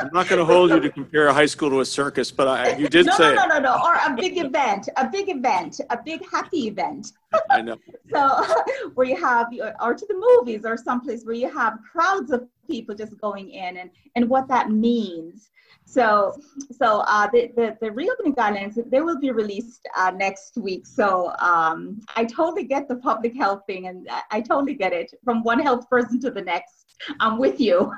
I'm not going to hold you to compare a high school to a circus, but I, you did no, say no, no, no, no, or a big event, a big event, a big happy event. I know. so where you have, or to the movies, or someplace where you have crowds of people just going in, and and what that means. So, so uh, the, the, the reopening guidelines, they will be released uh, next week. So um, I totally get the public health thing and I, I, totally get it from one health person to the next. I'm with you.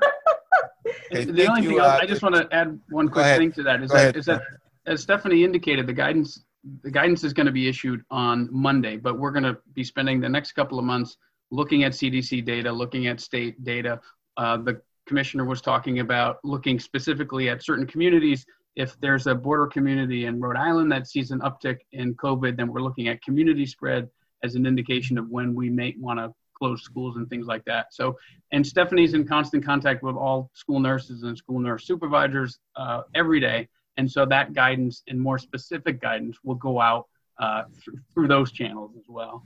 okay, the only you, thing uh, I just want to add one quick thing to that is that, is that, as Stephanie indicated, the guidance the guidance is going to be issued on Monday, but we're going to be spending the next couple of months looking at CDC data, looking at state data. Uh, the commissioner was talking about looking specifically at certain communities. If there's a border community in Rhode Island that sees an uptick in COVID, then we're looking at community spread as an indication of when we may want to close schools and things like that. So, and Stephanie's in constant contact with all school nurses and school nurse supervisors uh, every day. And so that guidance and more specific guidance will go out uh, through, through those channels as well.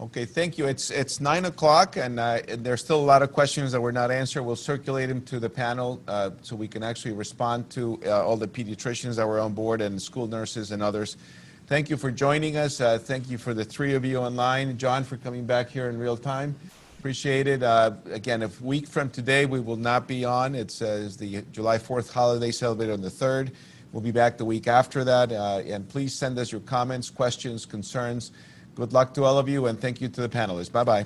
Okay, thank you. It's, it's nine o'clock and uh, there's still a lot of questions that were not answered. We'll circulate them to the panel uh, so we can actually respond to uh, all the pediatricians that were on board and school nurses and others. Thank you for joining us. Uh, Thank you for the three of you online. John, for coming back here in real time. Appreciate it. Uh, Again, a week from today, we will not be on. It's uh, is the July 4th holiday celebrated on the 3rd. We'll be back the week after that. uh, And please send us your comments, questions, concerns. Good luck to all of you, and thank you to the panelists. Bye-bye.